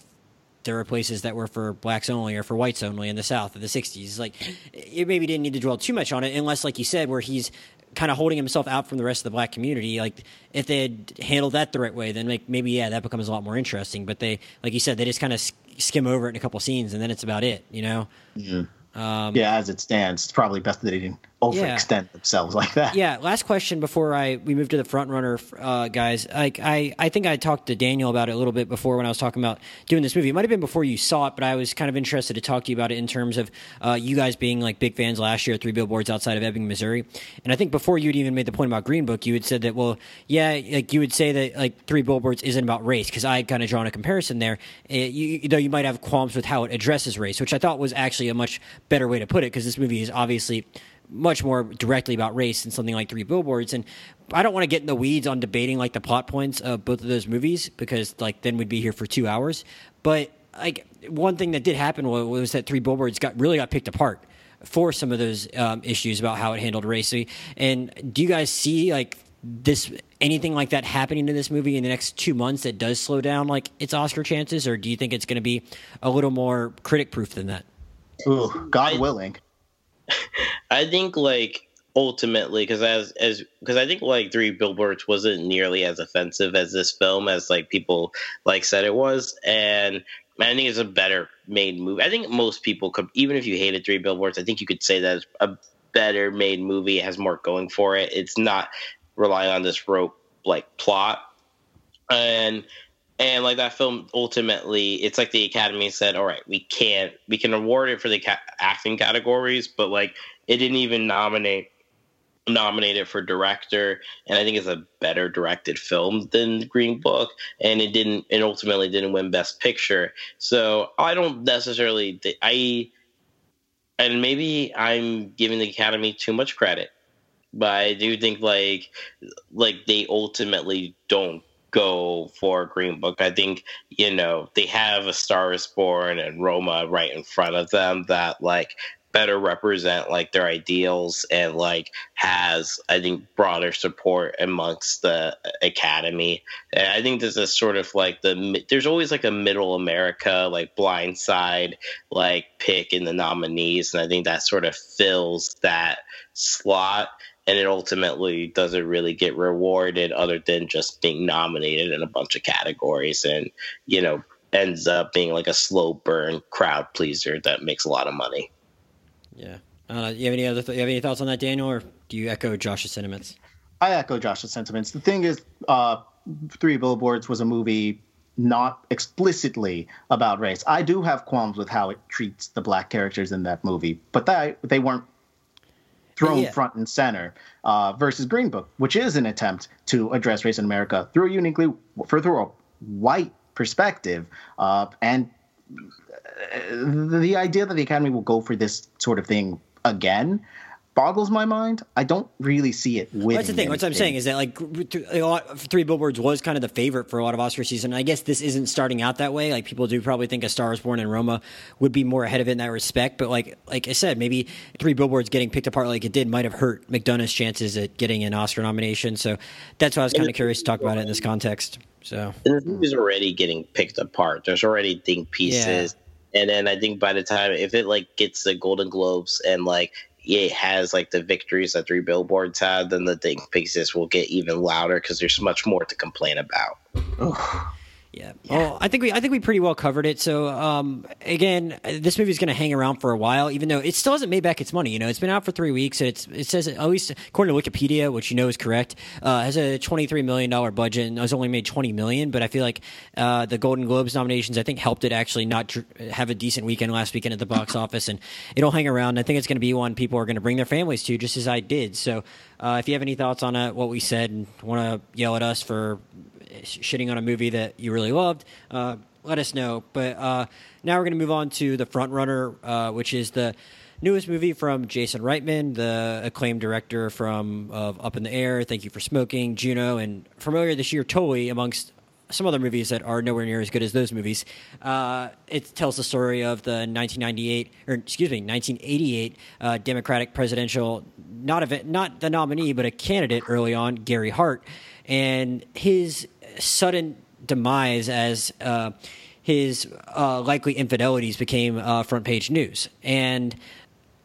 there were places that were for blacks only or for whites only in the south of the 60s like it maybe didn't need to dwell too much on it unless like you said where he's kind of holding himself out from the rest of the black community. Like if they had handled that the right way, then like maybe yeah, that becomes a lot more interesting. But they, like you said, they just kind of skim over it in a couple scenes, and then it's about it. You know. Mm-hmm. Um, yeah, as it stands, it's probably best that they didn't overextend yeah. themselves like that. Yeah. Last question before I we move to the front runner uh, guys. Like I, I think I talked to Daniel about it a little bit before when I was talking about doing this movie. It might have been before you saw it, but I was kind of interested to talk to you about it in terms of uh, you guys being like big fans last year at Three Billboards outside of Ebbing, Missouri. And I think before you'd even made the point about Green Book, you had said that well, yeah, like you would say that like Three Billboards isn't about race because I had kind of drawn a comparison there. It, you, know, you might have qualms with how it addresses race, which I thought was actually a much better way to put it because this movie is obviously much more directly about race than something like Three Billboards. And I don't want to get in the weeds on debating like the plot points of both of those movies because like then we'd be here for two hours. But like one thing that did happen was, that Three Billboards got really got picked apart for some of those um, issues about how it handled race. And do you guys see like this anything like that happening in this movie in the next two months that does slow down like its Oscar chances, or do you think it's going to be a little more critic proof than that? Ooh, God willing. I think like ultimately because as as because I think like Three Billboards wasn't nearly as offensive as this film as like people like said it was, and I think it's a better made movie. I think most people could, even if you hated Three Billboards, I think you could say that it's a better made movie. It has more going for it. It's not relying on this rope like plot, and and like that film ultimately it's like the academy said all right we can't we can award it for the ca- acting categories but like it didn't even nominate nominated for director and i think it's a better directed film than green book and it didn't and ultimately didn't win best picture so i don't necessarily i and maybe i'm giving the academy too much credit but i do think like like they ultimately don't go for Green Book. I think, you know, they have a Star is Born and Roma right in front of them that like better represent like their ideals and like has I think broader support amongst the uh, academy. And I think this is sort of like the there's always like a middle America like blind side like pick in the nominees. And I think that sort of fills that slot. And it ultimately doesn't really get rewarded other than just being nominated in a bunch of categories and you know ends up being like a slow burn crowd pleaser that makes a lot of money yeah. Uh, you have any other th- you have any thoughts on that daniel or do you echo josh's sentiments? I echo josh's sentiments. The thing is uh, three billboards was a movie not explicitly about race. I do have qualms with how it treats the black characters in that movie but that they weren't thrown yeah. front and center uh, versus Green Book, which is an attempt to address race in America through a uniquely for through a white perspective, uh, and the idea that the Academy will go for this sort of thing again boggles my mind. I don't really see it. With that's the thing. What I'm saying is that like Three Billboards was kind of the favorite for a lot of Oscar season. I guess this isn't starting out that way. Like people do probably think A Star Is Born and Roma would be more ahead of it in that respect. But like like I said, maybe Three Billboards getting picked apart like it did might have hurt McDonagh's chances at getting an Oscar nomination. So that's why I was kind of curious to talk about it in this context. So and the movie's already getting picked apart. There's already think pieces. Yeah. And then I think by the time if it like gets the Golden Globes and like it has like the victories that three billboards had, then the think pieces will get even louder because there's much more to complain about. Yeah. yeah. Well, I think we I think we pretty well covered it. So um, again, this movie is going to hang around for a while, even though it still hasn't made back its money. You know, it's been out for three weeks. It's it says at least according to Wikipedia, which you know is correct, uh, has a twenty three million dollar budget and has only made twenty million. But I feel like uh, the Golden Globes nominations I think helped it actually not tr- have a decent weekend last weekend at the box office, and it'll hang around. I think it's going to be one people are going to bring their families to, just as I did. So uh, if you have any thoughts on uh, what we said and want to yell at us for shitting on a movie that you really loved, uh, let us know. But uh, now we're going to move on to the front runner, uh, which is the newest movie from Jason Reitman, the acclaimed director from of Up in the Air, Thank You for Smoking, Juno, and from earlier this year, Tully, amongst some other movies that are nowhere near as good as those movies. Uh, it tells the story of the 1998, or excuse me, 1988 uh, Democratic presidential, not a, not the nominee, but a candidate early on, Gary Hart, and his sudden demise as uh, his uh, likely infidelities became uh, front page news. And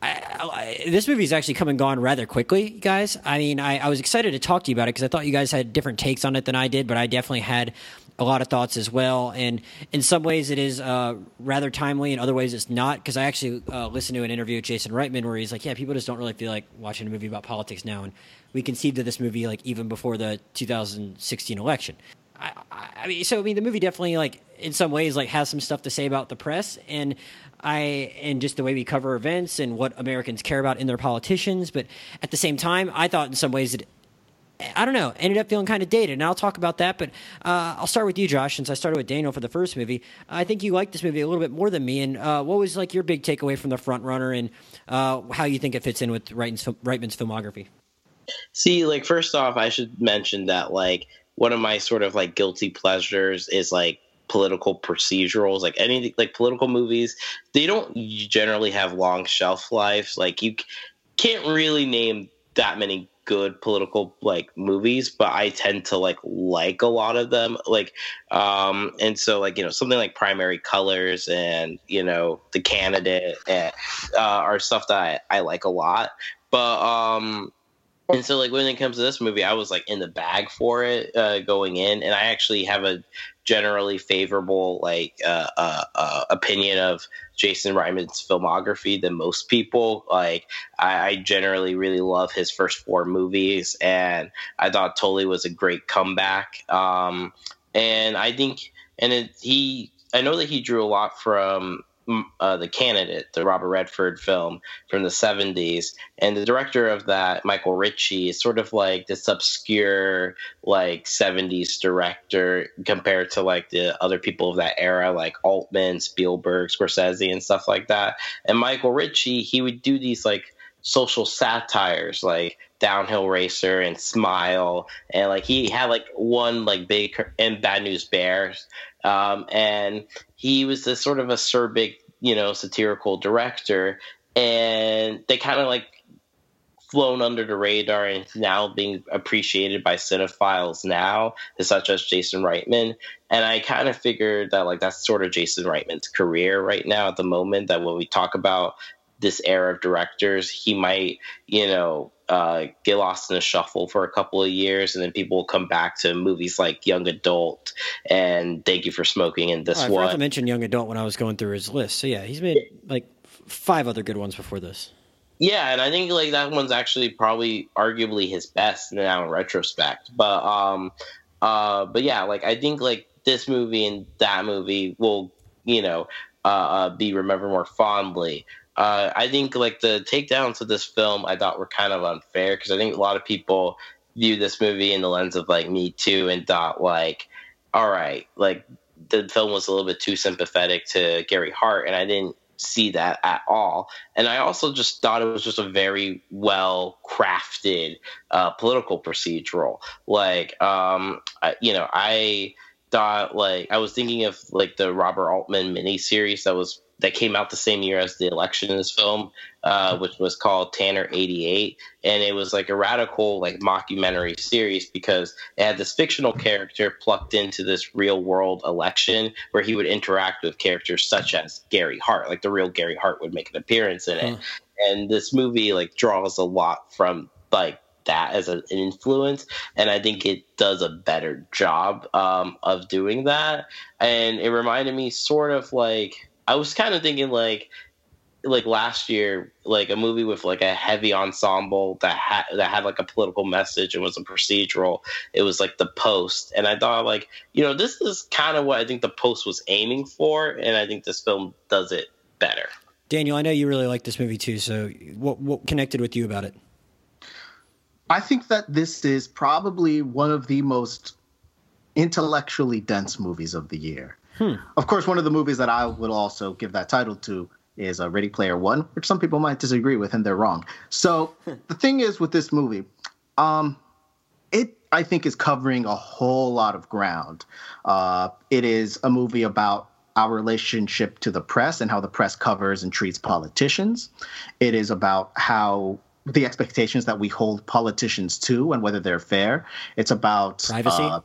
I, I, this movie's actually come and gone rather quickly, guys. I mean, I, I was excited to talk to you about it because I thought you guys had different takes on it than I did, but I definitely had a lot of thoughts as well. And in some ways, it is uh, rather timely. In other ways, it's not. Because I actually uh, listened to an interview with Jason Reitman where he's like, "Yeah, people just don't really feel like watching a movie about politics now." And we conceived of this movie like even before the 2016 election. I, I, mean, so I mean, the movie definitely like in some ways like has some stuff to say about the press and I and just the way we cover events and what Americans care about in their politicians. But at the same time, I thought in some ways it. I don't know. Ended up feeling kind of dated, and I'll talk about that. But uh, I'll start with you, Josh, since I started with Daniel for the first movie. I think you liked this movie a little bit more than me. And uh, what was like your big takeaway from the front runner, and uh, how you think it fits in with Reitman's filmography? See, like first off, I should mention that like one of my sort of like guilty pleasures is like political procedurals like anything like political movies they don't generally have long shelf lives. Like you can't really name that many good political like movies but i tend to like like a lot of them. Like um and so like you know something like primary colors and you know the candidate and, uh, are stuff that I, I like a lot. But um and so, like when it comes to this movie, I was like in the bag for it uh, going in, and I actually have a generally favorable like uh, uh, uh opinion of Jason Reitman's filmography than most people. Like I, I, generally really love his first four movies, and I thought Tully was a great comeback. Um, and I think, and it, he, I know that he drew a lot from uh, the candidate, the Robert Redford film from the 70s. And the director of that, Michael Ritchie, is sort of like this obscure, like 70s director compared to like the other people of that era, like Altman, Spielberg, Scorsese, and stuff like that. And Michael Ritchie, he would do these like social satires like downhill racer and smile. And like he had like one like big and bad news bears. Um, and he was this sort of acerbic you know satirical director. And they kind of like flown under the radar and now being appreciated by cinephiles now such as jason reitman. And i kind of figured that like that's sort of jason reitman's career right now at the moment that when we talk about this era of directors, he might, you know, uh, get lost in the shuffle for a couple of years, and then people will come back to movies like Young Adult and Thank You for Smoking and this oh, I one. I to mention Young Adult when I was going through his list. So yeah, he's made like five other good ones before this. Yeah, and I think like that one's actually probably arguably his best now in retrospect. But um, uh, but yeah, like I think like this movie and that movie will you know uh, uh be remembered more fondly. Uh, I think like the takedowns of this film I thought were kind of unfair because I think a lot of people view this movie in the lens of like Me Too and thought like, all right, like the film was a little bit too sympathetic to Gary Hart, and I didn't see that at all. And I also just thought it was just a very well crafted uh, political procedural. Like, um, I, you know, I thought like I was thinking of like the Robert Altman miniseries that was that came out the same year as the election in this film, uh, which was called Tanner 88. And it was like a radical, like mockumentary series because it had this fictional character plucked into this real world election where he would interact with characters such as Gary Hart. Like the real Gary Hart would make an appearance in it. And this movie like draws a lot from like that as an influence and i think it does a better job um, of doing that and it reminded me sort of like I was kind of thinking like like last year, like a movie with like a heavy ensemble that had that had like a political message and was a procedural. It was like the Post, and I thought like you know this is kind of what I think the Post was aiming for, and I think this film does it better. Daniel, I know you really like this movie too. So what what connected with you about it? I think that this is probably one of the most intellectually dense movies of the year. Hmm. Of course, one of the movies that I would also give that title to is uh, Ready Player One, which some people might disagree with, and they're wrong. So the thing is with this movie, um, it I think is covering a whole lot of ground. Uh, it is a movie about our relationship to the press and how the press covers and treats politicians. It is about how the expectations that we hold politicians to and whether they're fair. It's about privacy. Uh,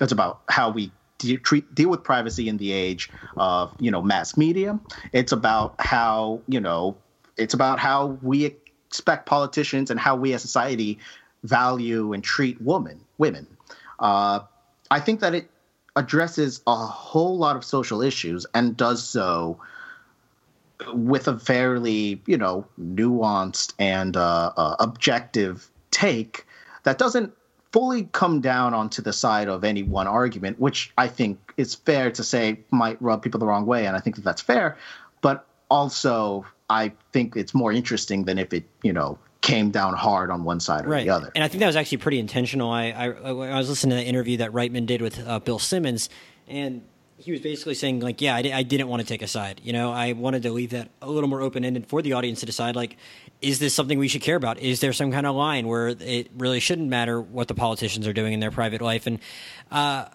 it's about how we de- treat, deal with privacy in the age of you know mass media. It's about how you know it's about how we expect politicians and how we as society value and treat women women. Uh, I think that it addresses a whole lot of social issues and does so with a fairly you know nuanced and uh, uh, objective take that doesn't fully come down onto the side of any one argument, which I think is fair to say might rub people the wrong way, and I think that that's fair. But also, I think it's more interesting than if it, you know, came down hard on one side or right. the other. And I think that was actually pretty intentional. I I, I was listening to the interview that Reitman did with uh, Bill Simmons, and he was basically saying like, yeah, I, I didn't want to take a side. You know, I wanted to leave that a little more open ended for the audience to decide. Like, is this something we should care about? Is there some kind of line where it really shouldn't matter what the politicians are doing in their private life? And uh,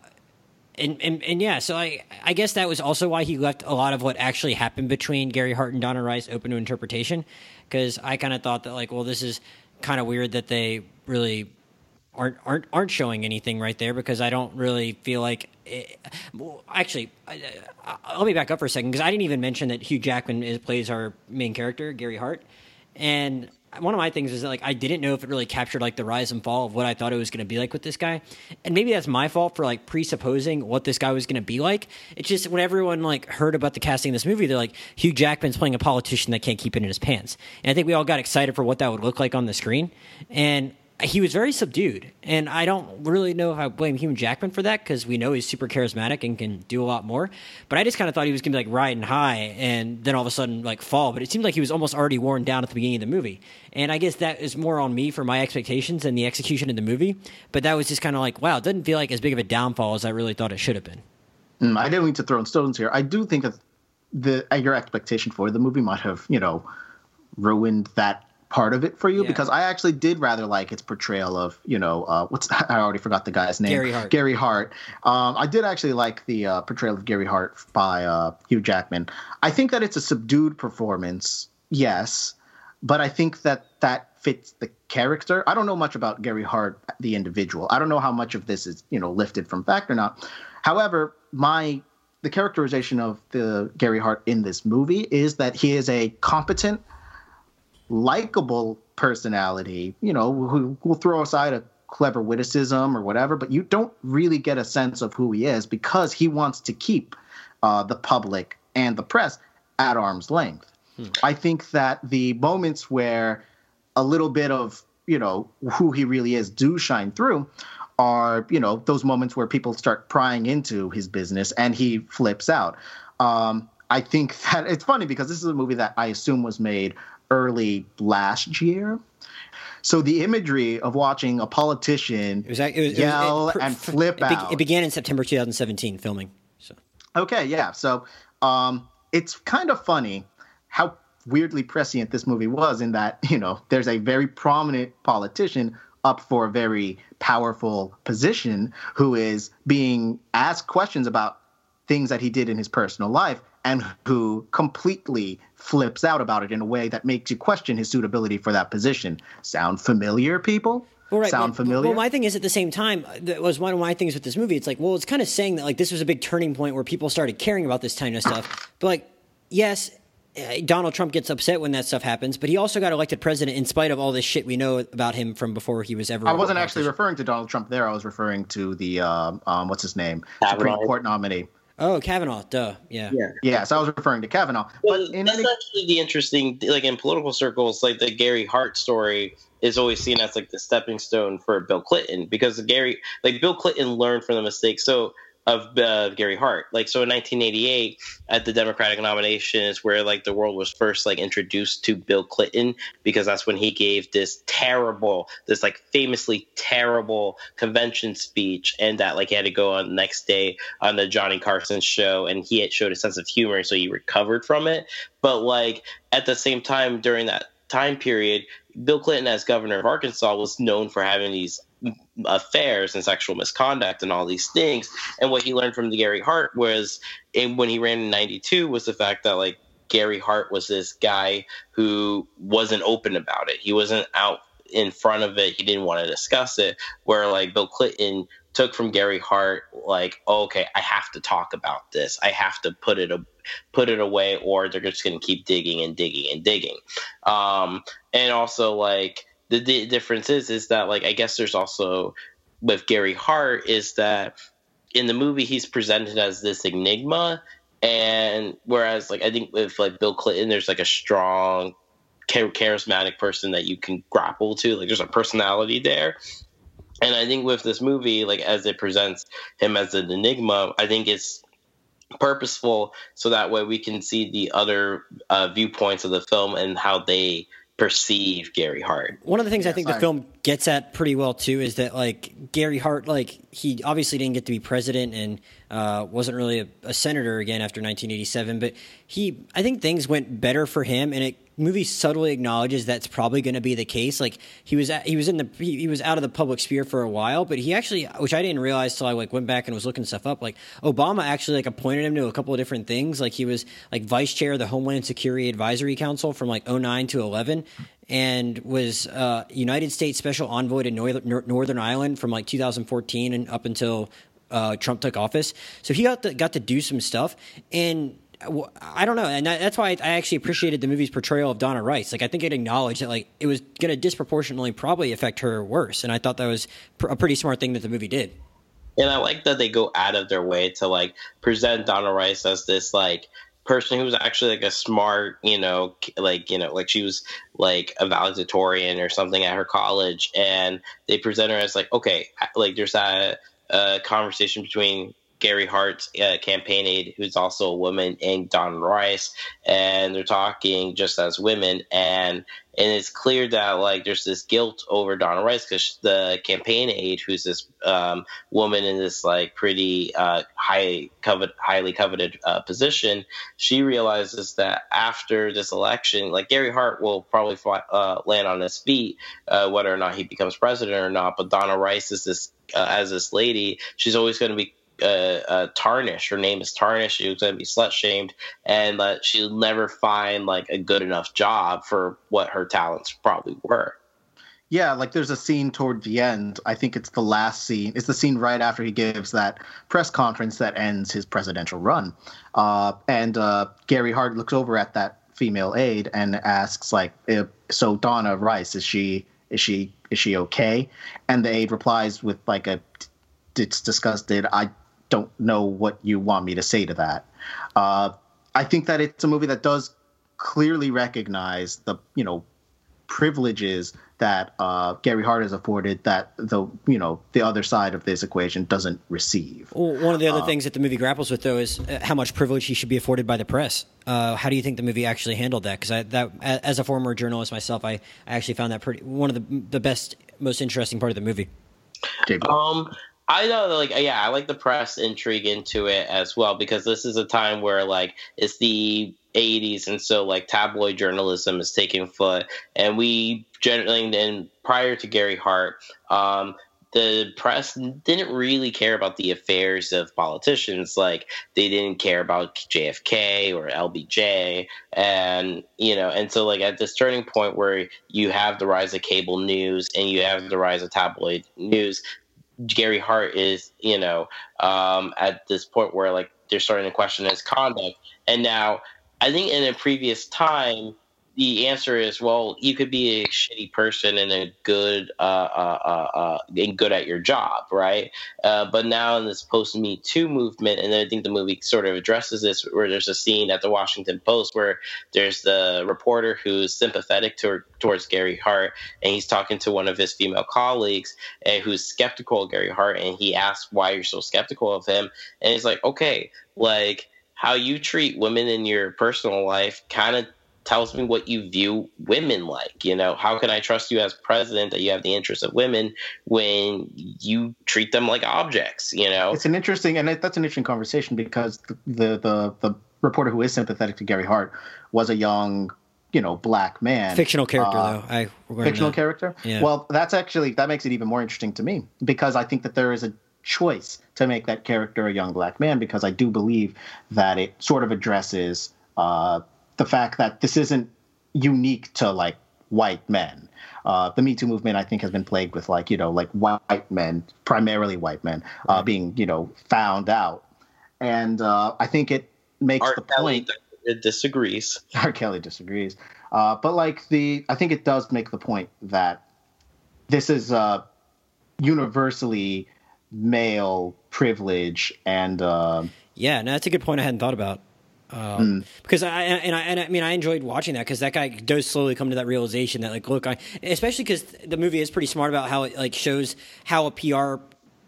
and, and and yeah, so I I guess that was also why he left a lot of what actually happened between Gary Hart and Donna Rice open to interpretation, because I kind of thought that like, well, this is kind of weird that they really aren't aren't aren't showing anything right there because I don't really feel like. It, well, actually, I, let me back up for a second because I didn't even mention that Hugh Jackman is, plays our main character, Gary Hart, and one of my things is that like I didn't know if it really captured like the rise and fall of what I thought it was going to be like with this guy, and maybe that's my fault for like presupposing what this guy was going to be like. It's just when everyone like heard about the casting of this movie, they're like Hugh Jackman's playing a politician that can't keep it in his pants, and I think we all got excited for what that would look like on the screen, and he was very subdued, and I don't really know if I blame Hugh Jackman for that because we know he's super charismatic and can do a lot more. But I just kind of thought he was going to be like riding high and then all of a sudden like fall. But it seemed like he was almost already worn down at the beginning of the movie, and I guess that is more on me for my expectations and the execution of the movie. But that was just kind of like wow, it doesn't feel like as big of a downfall as I really thought it should have been. Mm, I didn't mean to throw in stones here. I do think that the your expectation for the movie might have you know ruined that part of it for you Yeah. because I actually did rather like its portrayal of you know uh, what's I already forgot the guy's name Gary Hart. Gary Hart. Um, I did actually like the uh, portrayal of Gary Hart by uh, Hugh Jackman. I think that it's a subdued performance, yes, but I think that that fits the character. I don't know much about Gary Hart, the individual. I don't know how much of this is you know lifted from fact or not. However, my the characterization of the Gary Hart in this movie is that he is a competent, likable personality, you know, who will throw aside a clever witticism or whatever, but you don't really get a sense of who he is because he wants to keep uh, the public and the press at arm's length. I think that the moments where a little bit of, you know, who he really is do shine through are, you know, those moments where people start prying into his business and he flips out. Um, I think that it's funny because this is a movie that I assume was made early last year. So the imagery of watching a politician It was it was, yell it was, and flip be- out. it began in September 2017 filming. So Okay, yeah. So um, it's kind of funny how weirdly prescient this movie was in that, you know, there's a very prominent politician up for a very powerful position who is being asked questions about things that he did in his personal life and who completely flips out about it in a way that makes you question his suitability for that position. Sound familiar, people? Well, right, Sound but- familiar? Well, my thing is at the same time, that was one of my things with this movie. It's like, well, it's kind of saying that like this was a big turning point where people started caring about this kind of stuff. But like, yes, eh, Donald Trump gets upset when that stuff happens, but he also got elected president in spite of all this shit we know about him from before he was ever. I wasn't actually referring to Donald Trump there. I was referring to the um, um, what's his name, Kavanaugh. Supreme Court nominee. Oh, Kavanaugh, duh, yeah. Yeah. Yes, I was referring to Kavanaugh. Well, But in that's any, actually the interesting, like in political circles, like the Gary Hart story is always seen as like the stepping stone for Bill Clinton because Gary, like Bill Clinton, learned from the mistakes. So of uh, Gary Hart, like so in 1988 at the Democratic nomination is where like the world was first like introduced to Bill Clinton because that's when he gave this terrible, this like famously terrible convention speech, and that like he had to go on the next day on the Johnny Carson show, and he had showed a sense of humor, so he recovered from it. But like at the same time during that time period, Bill Clinton as governor of Arkansas was known for having these affairs and sexual misconduct and all these things. And what he learned from the Gary Hart was when he ran in 92 was the fact that like Gary Hart was this guy who wasn't open about it. He wasn't out in front of it. He didn't want to discuss it. Where like Bill Clinton took from Gary Hart, like, oh, okay, I have to talk about this. I have to put it a, put it away, or they're just going to keep digging and digging and digging. Um, and also like the, the difference is is that like I guess there's also with Gary Hart is that in the movie he's presented as this enigma, and whereas like I think with like Bill Clinton, there's like a strong charismatic person that you can grapple to. Like there's a personality there. And I think with this movie, like as it presents him as an enigma, I think it's purposeful so that way we can see the other uh, viewpoints of the film and how they perceive Gary Hart. One of the things I think the I- film gets at pretty well too is that like Gary Hart, like he obviously didn't get to be president and uh, wasn't really a, a senator again after 1987, but he, I think things went better for him, and it movie subtly acknowledges that's probably going to be the case. Like he was, at, he was in the, he, he was out of the public sphere for a while, but he actually, which I didn't realize till I like went back and was looking stuff up. Like Obama actually like appointed him to a couple of different things. Like he was like vice chair of the Homeland Security Advisory Council from like 09 to 11 and was uh, United States Special Envoy to Northern, Northern Ireland from like 2014 and up until uh, Trump took office. So he got to, got to do some stuff, and I don't know, and that, that's why I actually appreciated the movie's portrayal of Donna Rice. Like I think it acknowledged that like it was going to disproportionately probably affect her worse, and I thought that was pr- a pretty smart thing that the movie did. And I like that they go out of their way to like present Donna Rice as this like person who was actually like a smart, you know, like you know, like she was like a valedictorian or something at her college, and they present her as like, okay, like there's that uh, conversation between Gary Hart's uh, campaign aide, who's also a woman, and Don Rice, and they're talking just as women, and and it's clear that like there's this guilt over Donna Rice because the campaign aide, who's this um, woman in this like pretty uh, high covet, highly coveted uh, position, she realizes that after this election, like Gary Hart will probably fly, uh, land on his feet, uh, whether or not he becomes president or not. But Donna Rice is this uh, as this lady, she's always going to be uh, uh, tarnished. Her name is tarnished. She was going to be slut shamed, and uh, she'll never find like a good enough job for what her talents probably were. Yeah, like there's a scene toward the end. I think it's the last scene. It's the scene right after he gives that press conference that ends his presidential run. Uh, and uh, Gary Hart looks over at that female aide and asks, like, "So Donna Rice is she is she is she okay?" And the aide replies with like a, "It's disgusted. I don't know what you want me to say to that." Uh, I think that it's a movie that does clearly recognize the you know privileges that uh, Gary Hart is afforded that the you know the other side of this equation doesn't receive. Well, one of the other uh, things that the movie grapples with though is uh, how much privilege he should be afforded by the press. Uh, how do you think the movie actually handled that? Because that as a former journalist myself, I, I actually found that pretty one of the the best, most interesting part of the movie. Um, I know, like, yeah, I like the press intrigue into it as well because this is a time where, like, it's the 80s, and so, like, tabloid journalism is taking foot. And we generally, and prior to Gary Hart, um, the press didn't really care about the affairs of politicians. Like they didn't care about JFK or LBJ, and you know, and so like at this turning point where you have the rise of cable news and you have the rise of tabloid news, Gary Hart is, you know, um, at this point where like they're starting to question his conduct. And now, I think in a previous time, the answer is well you could be a shitty person and a good uh, uh, uh, uh, and good at your job right? Uh, but now in this post me too movement and i think the movie sort of addresses this where there's a scene at the washington post where there's the reporter who's sympathetic to, towards gary hart and he's talking to one of his female colleagues uh, who's skeptical of gary hart and he asks why you're so skeptical of him. And he's like okay like how you treat women in your personal life kind of tells me what you view women like. You know, how can I trust you as president that you have the interests of women when you treat them like objects? You know, it's an interesting and that's an interesting conversation because the the the, reporter who is sympathetic to Gary Hart was a young. You know, black man. Fictional character, uh, though. I fictional character. Yeah. Well, that's actually that makes it even more interesting to me because I think that there is a choice to make that character a young black man because I do believe that it sort of addresses uh, the fact that this isn't unique to like white men. Uh, the Me Too movement, I think, has been plagued with like you know like white men, primarily white men, uh, right. being you know found out, and uh, I think it makes R. the Kelly point. It disagrees. R. Kelly disagrees, uh, but like the I think it does make the point that this is uh, universally male privilege and. Uh, yeah, no, that's a good point I hadn't thought about. Um, mm. Because I and I and I mean I enjoyed watching that because that guy does slowly come to that realization that like look I especially because the movie is pretty smart about how it like shows how a PR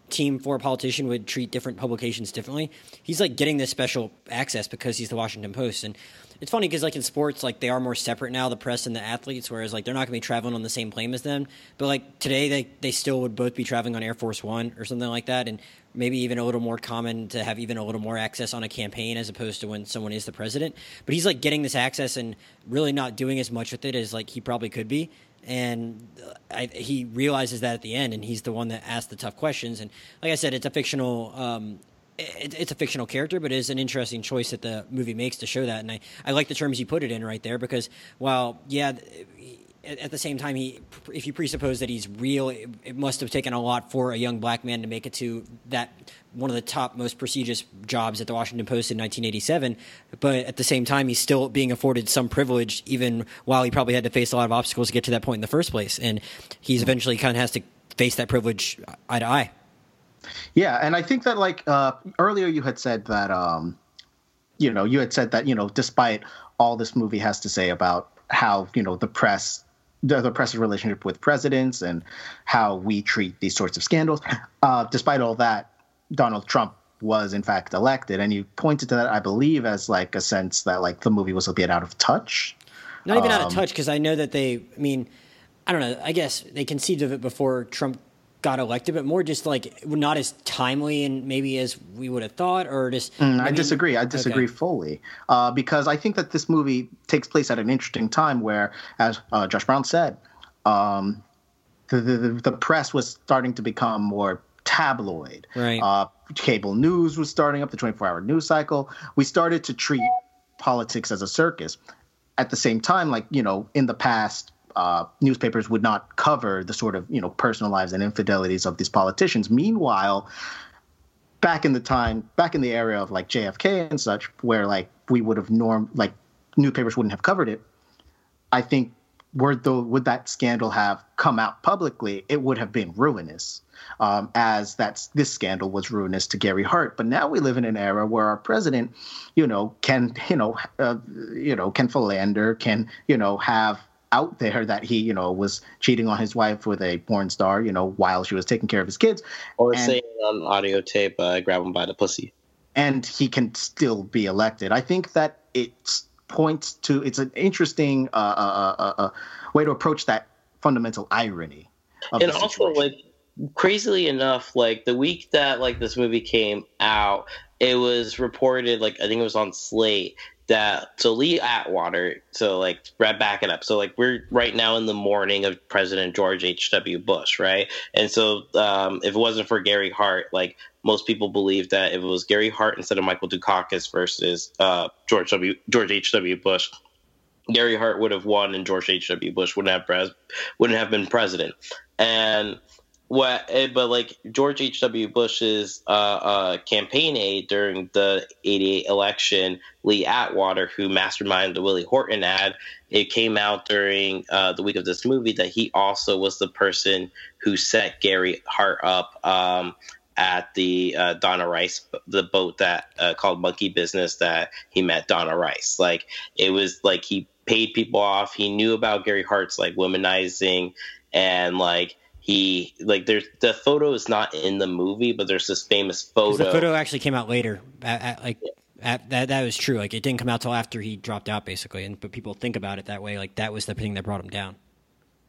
team for a politician would treat different publications differently. He's like getting this special access because he's the Washington Post and it's funny because like in sports, like they are more separate now, the press and the athletes. Whereas like they're not going to be traveling on the same plane as them. But like today, they they still would both be traveling on Air Force One or something like that, and maybe even a little more common to have even a little more access on a campaign as opposed to when someone is the president. But he's like getting this access and really not doing as much with it as like he probably could be and I, he realizes that at the end, and he's the one that asked the tough questions. And like I said, it's a fictional um, it, it's a fictional character, but it is an interesting choice that the movie makes to show that. And I, I like the terms you put it in right there because, while, yeah, at the same time, he if you presuppose that he's real, it, it, must have taken a lot for a young black man to make it to that one of the top most prestigious jobs at the Washington Post in 1987. But at the same time, he's still being afforded some privilege, even while he probably had to face a lot of obstacles to get to that point in the first place. And he's eventually kind of has to face that privilege eye to eye. Yeah, and I think that like uh, earlier you had said that um, you know, you had said that you know, despite all this movie has to say about how you know the press the, press's relationship with presidents and how we treat these sorts of scandals. Uh, despite all that, Donald Trump was in fact elected, and you pointed to that, I believe, as like a sense that like the movie was a bit out of touch. Not even um, out of touch, because I know that they. I mean, I don't know. I guess they conceived of it before Trump got elected, but more just like not as timely and maybe as we would have thought, or just. Mm, I, disagree. I disagree okay. fully uh, because I think that this movie takes place at an interesting time where, as uh, Josh Brown said, um, the, the, the press was starting to become more tabloid. Right. Uh, cable news was starting up, the 24 hour news cycle. We started to treat politics as a circus. At the same time, like, you know, in the past, uh, newspapers would not cover the sort of you know personal lives and infidelities of these politicians. Meanwhile, back in the time, back in the area of like JFK and such, where like we would have norm like newspapers wouldn't have covered it. I think though would that scandal have come out publicly, it would have been ruinous. Um, as that's this scandal was ruinous to Gary Hart. But now we live in an era where our president, you know, can you know, uh, you know, can philander, can you know, have out there that he, you know, was cheating on his wife with a porn star, you know, while she was taking care of his kids. Or and, saying on audio tape, uh, grab him by the pussy. And he can still be elected. I think that it points to, it's an interesting uh, uh, uh, uh way to approach that fundamental irony. and also, like, crazily enough, like the week that like this movie came out, it was reported like I think it was on Slate that so Lee Atwater, so like right back it up. So like we're right now in the mourning of President George H. W. Bush, right? And so um, if it wasn't for Gary Hart, like most people believe that if it was Gary Hart instead of Michael Dukakis versus uh, George W. George H. W. Bush, Gary Hart would have won, and George H. W. Bush wouldn't have pres- wouldn't have been president. And what eh, but like george h.w bush's uh, uh, campaign aide during the 88 election lee atwater who masterminded the willie horton ad it came out during uh, the week of this movie that he also was the person who set gary hart up um, at the uh, donna rice the boat that uh, called monkey business that he met donna rice. Like it was like he paid people off. He knew about gary hart's like womanizing and like he like there's the photo is not in the movie, but there's this famous photo. The photo actually came out later. At, at, like at, that that was true. Like it didn't come out till after he dropped out, basically. And but people think about it that way. Like that was the thing that brought him down.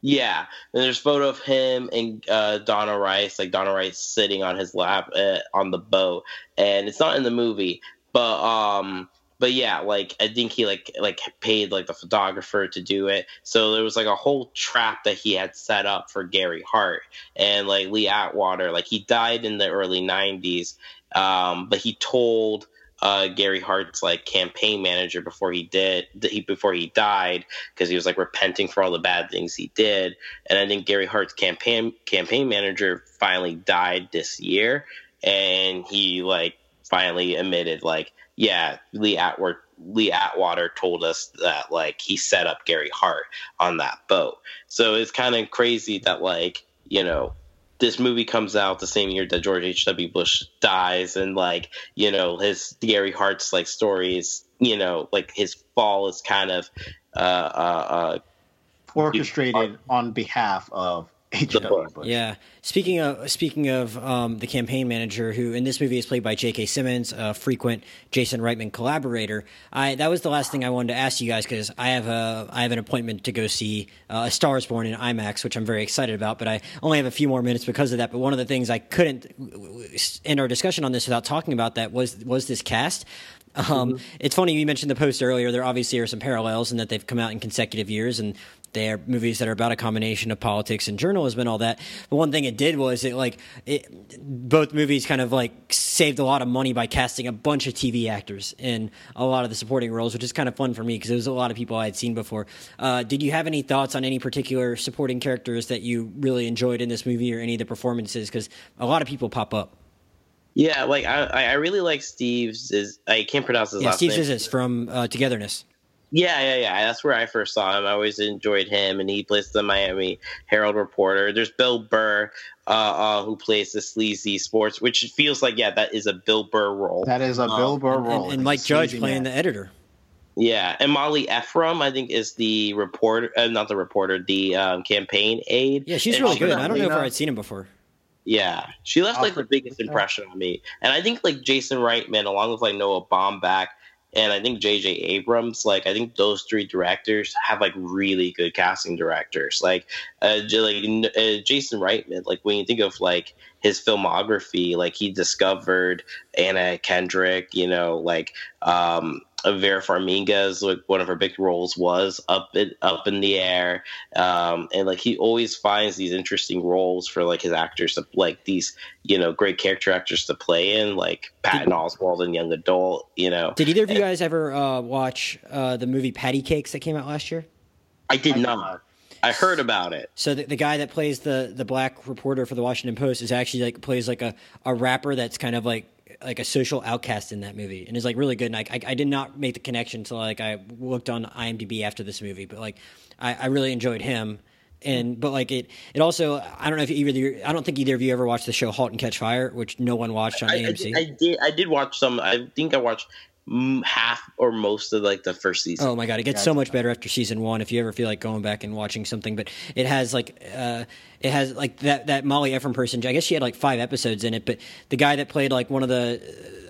Yeah, and there's photo of him and uh, Donna Rice, like Donna Rice sitting on his lap uh, on the boat, and it's not in the movie, but um, but yeah, like I think he like like paid like the photographer to do it. So there was like a whole trap that he had set up for Gary Hart and like Lee Atwater. Like he died in the early '90s, um, but he told uh, Gary Hart's like campaign manager before he did he before he died because he was like repenting for all the bad things he did. And I think Gary Hart's campaign campaign manager finally died this year, and he like finally admitted like yeah, Lee Atwater Lee Atwater told us that like he set up Gary Hart on that boat. So it's kind of crazy that like you know this movie comes out the same year that George H. W. Bush dies, and like you know his Gary Hart's like stories, you know like his fall is kind of uh, uh, uh orchestrated on behalf of yeah. Speaking of speaking of um, the campaign manager, who in this movie is played by J.K. Simmons, a frequent Jason Reitman collaborator. I that was the last thing I wanted to ask you guys because I have a I have an appointment to go see uh, A Star Is Born in IMAX, which I'm very excited about. But I only have a few more minutes because of that. But one of the things I couldn't end our discussion on this without talking about that was was this cast. Um, mm-hmm. It's funny you mentioned the post earlier. There obviously are some parallels in that they've come out in consecutive years, and they're movies that are about a combination of politics and journalism and all that. But one thing it did was it like it, both movies kind of like saved a lot of money by casting a bunch of TV actors in a lot of the supporting roles, which is kind of fun for me because it was a lot of people I had seen before. Uh, did you have any thoughts on any particular supporting characters that you really enjoyed in this movie or any of the performances? Because a lot of people pop up. Yeah, like I, I really like Steve's. Is I can't pronounce his yeah, last Steve name. Zissis from uh, Togetherness. Yeah, yeah, yeah. That's where I first saw him. I always enjoyed him, and he plays the Miami Herald reporter. There's Bill Burr, uh, uh, who plays the sleazy sports, which feels like yeah, that is a Bill Burr role. That is a Um, Bill Burr and, role. and Mike Judge playing man. the editor. Yeah, and Molly Ephraim, I think, is the reporter, uh, not the reporter, the um, campaign aide. Yeah, she's And really she- good. I don't know if I'd seen him before. Yeah, she left like the biggest impression on me, and I think like Jason Reitman, along with like Noah Baumbach, and I think J.J. Abrams, like I think those three directors have like really good casting directors. Like, uh, like uh, Jason Reitman, like when you think of like his filmography, like he discovered Anna Kendrick, you know, like um, Vera Farmiga's like one of her big roles was up in up in the air, um, and like he always finds these interesting roles for like his actors to like these you know great character actors to play in, like Patton Oswalt and Young Adult. You know, Did either of you guys ever uh, watch uh, the movie Patty Cakes that came out last year? I did I not. I heard about it. So the, the guy that plays the the black reporter for the Washington Post is actually like plays like a, a rapper that's kind of like like a social outcast in that movie and is like really good. And I, I, I did not make the connection until like I looked on IMDb after this movie, but like I, I really enjoyed him. And but like it, it also I don't know if either of you, I don't think either of you ever watched the show *Halt and Catch Fire*, which no one watched on I, I, AMC. did, I did. I did watch some. I think I watched half or most of like the first season. Oh my god, it gets Yeah, so it's much better after season one. If you ever feel like going back and watching something, but it has like uh, it has like that that Molly Ephraim person. I guess she had like five episodes in it, but the guy that played like one of the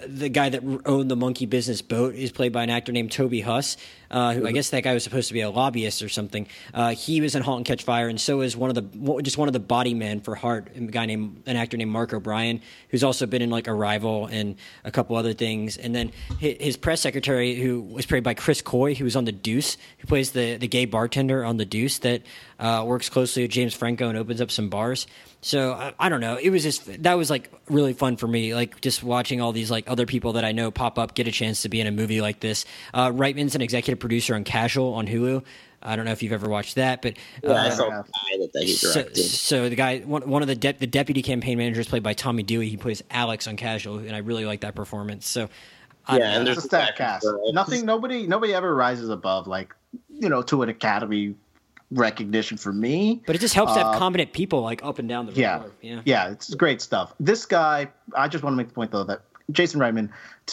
the guy that owned the monkey business boat is played by an actor named Toby Huss. Uh, who I guess that guy was supposed to be a lobbyist or something. Uh, he was in *Halt and Catch Fire*, and so is one of the just one of the body men for *Hart*, a guy named an actor named Mark O'Brien, who's also been in like *Arrival* and a couple other things. And then his, his press secretary, who was played by Chris Coy, who was on *The Deuce*, who plays the the gay bartender on *The Deuce* that uh, works closely with James Franco and opens up some bars. So I, I don't know. It was just that was like really fun for me, like just watching all these like other people that I know pop up, get a chance to be in a movie like this. Uh, Reitman's an executive producer on Casual on Hulu. I don't know if you've ever watched that, but yeah, I uh, saw yeah. the guy that, that so, so the guy, one, one of the de- the deputy campaign managers, played by Tommy Dewey. He plays Alex on Casual, and I really like that performance. So, I, Yeah, and there's a stat cast. Nothing. Nobody. Nobody ever rises above like you know to an Academy recognition for me. but it just helps to have Uh, competent people like up and down the Yeah, road. Yeah, yeah, it's great stuff. This guy, I just want to make the point though that Jason Reitman,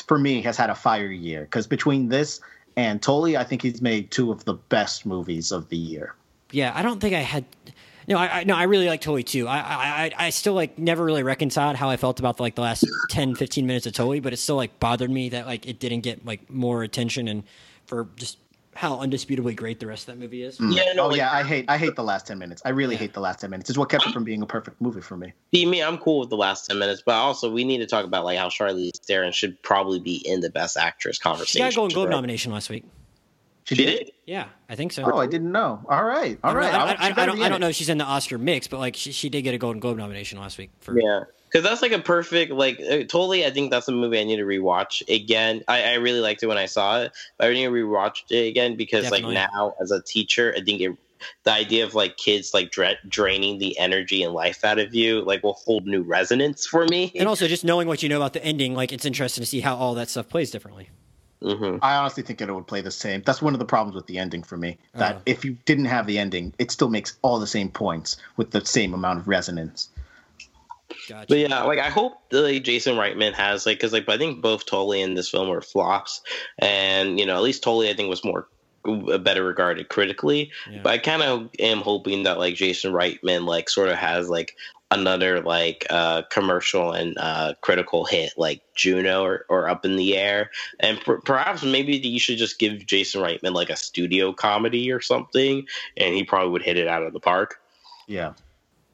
for me, has had a fire year because between this and Tully, I think he's made two of the best movies of the year. Yeah, I don't think I had. No, I, I no, I really like Tully too. I, I, I, still like never really reconciled how I felt about like the last 10, 15 minutes of Tully, but it still like bothered me that like it didn't get like more attention and for just how undisputably great the rest of that movie is. Mm. Yeah, no, oh like, yeah, I hate I hate the last ten minutes. I really hate the last ten minutes. It's what kept it from being a perfect movie for me. See, me, I'm cool with the last ten minutes, but also we need to talk about like how Charlize Theron should probably be in the Best Actress conversation. She got a Golden Globe right? nomination last week. She She did. Yeah, I think so. Oh, I didn't know. All right, all I don't, right. know, I, I'll- I, I, don't, I don't know if she's in the Oscar mix, but like she, she did get a Golden Globe nomination last week. For, Yeah, because that's like a perfect like uh, totally. I think that's a movie I need to rewatch again. I, I really liked it when I saw it, but I need to rewatch it again because Definitely. like now as a teacher, I think it the idea of like kids like dra- draining the energy and life out of you like will hold new resonance for me. And also, just knowing what you know about the ending, like it's interesting to see how all that stuff plays differently. hmm I honestly think it would play the same. That's one of the problems with the ending for me. That Oh. if you didn't have the ending, it still makes all the same points with the same amount of resonance. Gotcha. But yeah, like I hope that like, Jason Reitman has like because like I think both Tully and this film were flops, and you know at least Tully I think was more uh, better regarded critically. Yeah. But I kind of am hoping that like Jason Reitman like sort of has like another like uh commercial and uh critical hit like Juno or, or Up in the Air, and per- perhaps maybe you should just give Jason Reitman like a studio comedy or something, and he probably would hit it out of the park. Yeah.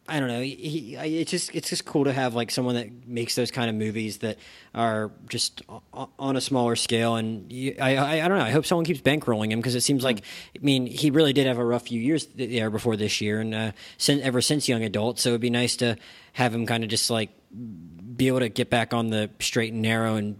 I don't know. He, I- it's just it's just cool to have like someone that makes those kind of movies that are just o- on a smaller scale. And you, I, I I don't know. I hope someone keeps bankrolling him because it seems like I mean he really did have a rough few years th- there before this year, and uh, since, ever since Young Adult. So it'd be nice to have him kind of just like be able to get back on the straight and narrow and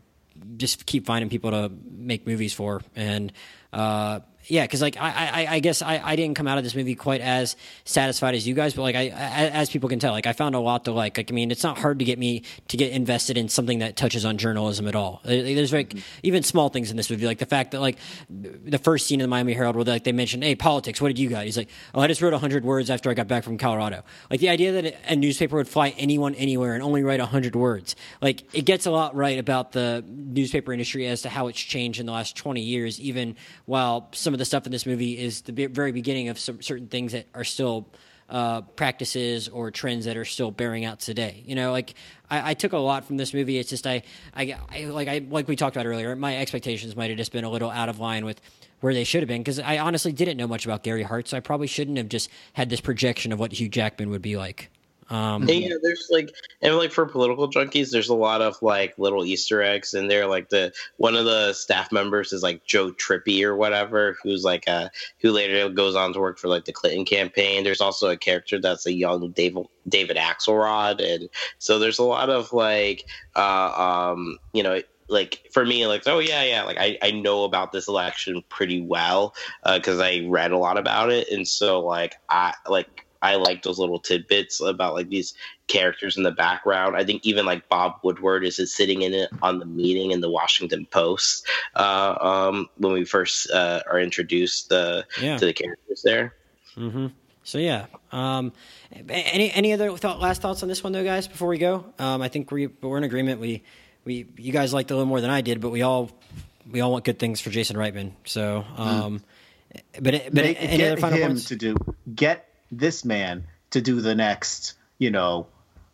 just keep finding people to make movies for and. Uh, yeah, because like I, I, I guess I, I didn't come out of this movie quite as satisfied as you guys, but like I, as people can tell, like I found a lot to like. Like I mean, it's not hard to get me to get invested in something that touches on journalism at all. There's like mm-hmm. even small things in this movie, like the fact that like the first scene in the Miami Herald where like they mentioned, hey, politics. What did you got? He's like, oh, I just wrote hundred words after I got back from Colorado. Like the idea that a newspaper would fly anyone anywhere and only write hundred words, like it gets a lot right about the newspaper industry as to how it's changed in the last twenty years, even while some of the stuff in this movie is the very beginning of some certain things that are still uh, practices or trends that are still bearing out today. You know, like I, I, took a lot from this movie. It's just I, I, I, like I like we talked about earlier. My expectations might have just been a little out of line with where they should have been because I honestly didn't know much about Gary Hart, so I probably shouldn't have just had this projection of what Hugh Jackman would be like. Um, yeah, there's like, and like for political junkies, there's a lot of like little Easter eggs in there. Like the one of the staff members is like Joe Trippi or whatever, who's like a who later goes on to work for like the Clinton campaign. There's also a character that's a young David David Axelrod, and so there's a lot of like, uh, um, you know, like for me like oh yeah yeah like i, I know about this election pretty well because uh, i read a lot about it and so like i like I like those little tidbits about like these characters in the background. I think even like Bob Woodward is sitting in it on the meeting in the Washington Post uh, um, when we first uh, are introduced uh, yeah. to the characters there. Mm-hmm. So yeah, um, any any other thought, last thoughts on this one though, guys? Before we go, um, I think we we're in agreement. We we you guys liked it a little more than I did, but we all we all want good things for Jason Reitman. So, um, mm. but but Make, any other final him points? to do get this man to do the next, you know,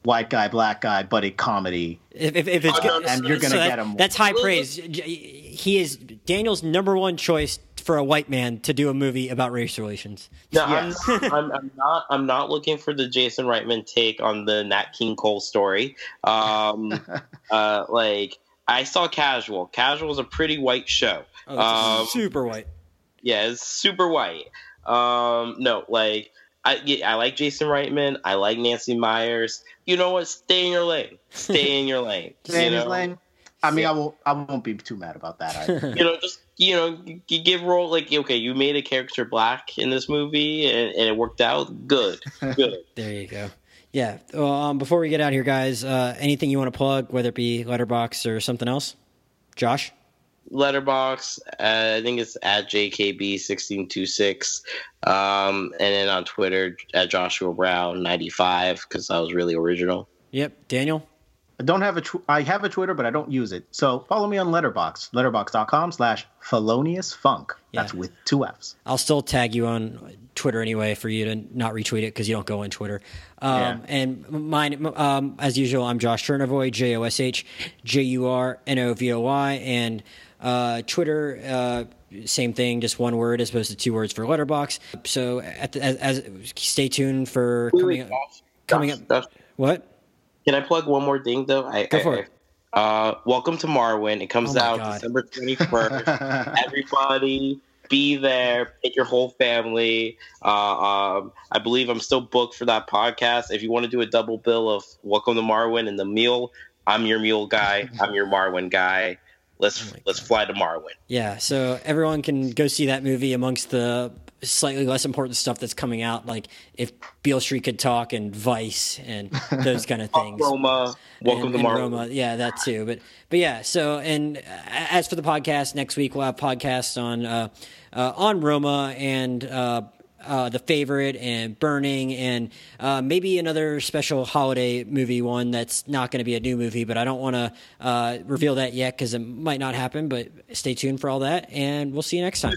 white guy, black guy, buddy comedy. If, if, if it's good, and you're going to so get him. That's high praise. He is Daniel's number one choice for a white man to do a movie about race relations. No, yes. I'm, I'm, I'm, not. I'm not looking for the Jason Reitman take on the Nat King Cole story. Um, uh, like I saw Casual. Casual is a pretty white show. Oh, um, super white. Yeah, it's super white. Um, no, like I I like Jason Reitman. I like Nancy Meyers. You know what? Stay in your lane. Stay in your lane. Stay in his lane. I mean, I won't. I won't be too mad about that. you know, just you know, you give role like okay, you made a character black in this movie, and, and it worked out. Good, good. there you go. Yeah. Well, um, before we get out here, guys, uh, anything you want to plug, whether it be Letterboxd or something else, Josh? Letterboxd. Uh, I think it's at JKB1626. Um, and then on Twitter at Joshua Brown 95 because I was really original. Yep. Daniel? I don't have a tw- I have a Twitter, but I don't use it. So follow me on Letterboxd, letterboxd.com slash felonious funk. That's with two F's. I'll still tag you on Twitter anyway for you to not retweet it because you don't go on Twitter. Um, yeah. And mine, um, as usual, I'm Josh Jurnovoy J O S H J U R N O V O Y. And uh, Twitter, uh, same thing, just one word as opposed to two words for Letterboxd. So the, as, as, stay tuned for coming up. Coming up. What? Can I plug one more thing though? I, Go for I, it. Uh, welcome to Marwen. It comes oh out God. December twenty first. Everybody be there. Pick your whole family. Uh, um, I believe I'm still booked for that podcast. If you want to do a double bill of Welcome to Marwen and the Mule, I'm your mule guy. I'm your Marwen guy. Let's oh let's fly to Marwen. Yeah, so everyone can go see that movie amongst the slightly less important stuff that's coming out, like if Beale Street could talk and Vice and those kind of things. Roma, welcome and, to. Roma, yeah, that too. But but yeah, so and as for the podcast, next week we'll have podcasts on uh, uh, on Roma and. Uh, uh, the favorite and burning and uh, maybe another special holiday movie one that's not going to be a new movie but i don't want to uh, reveal that yet because it might not happen but stay tuned for all that and we'll see you next time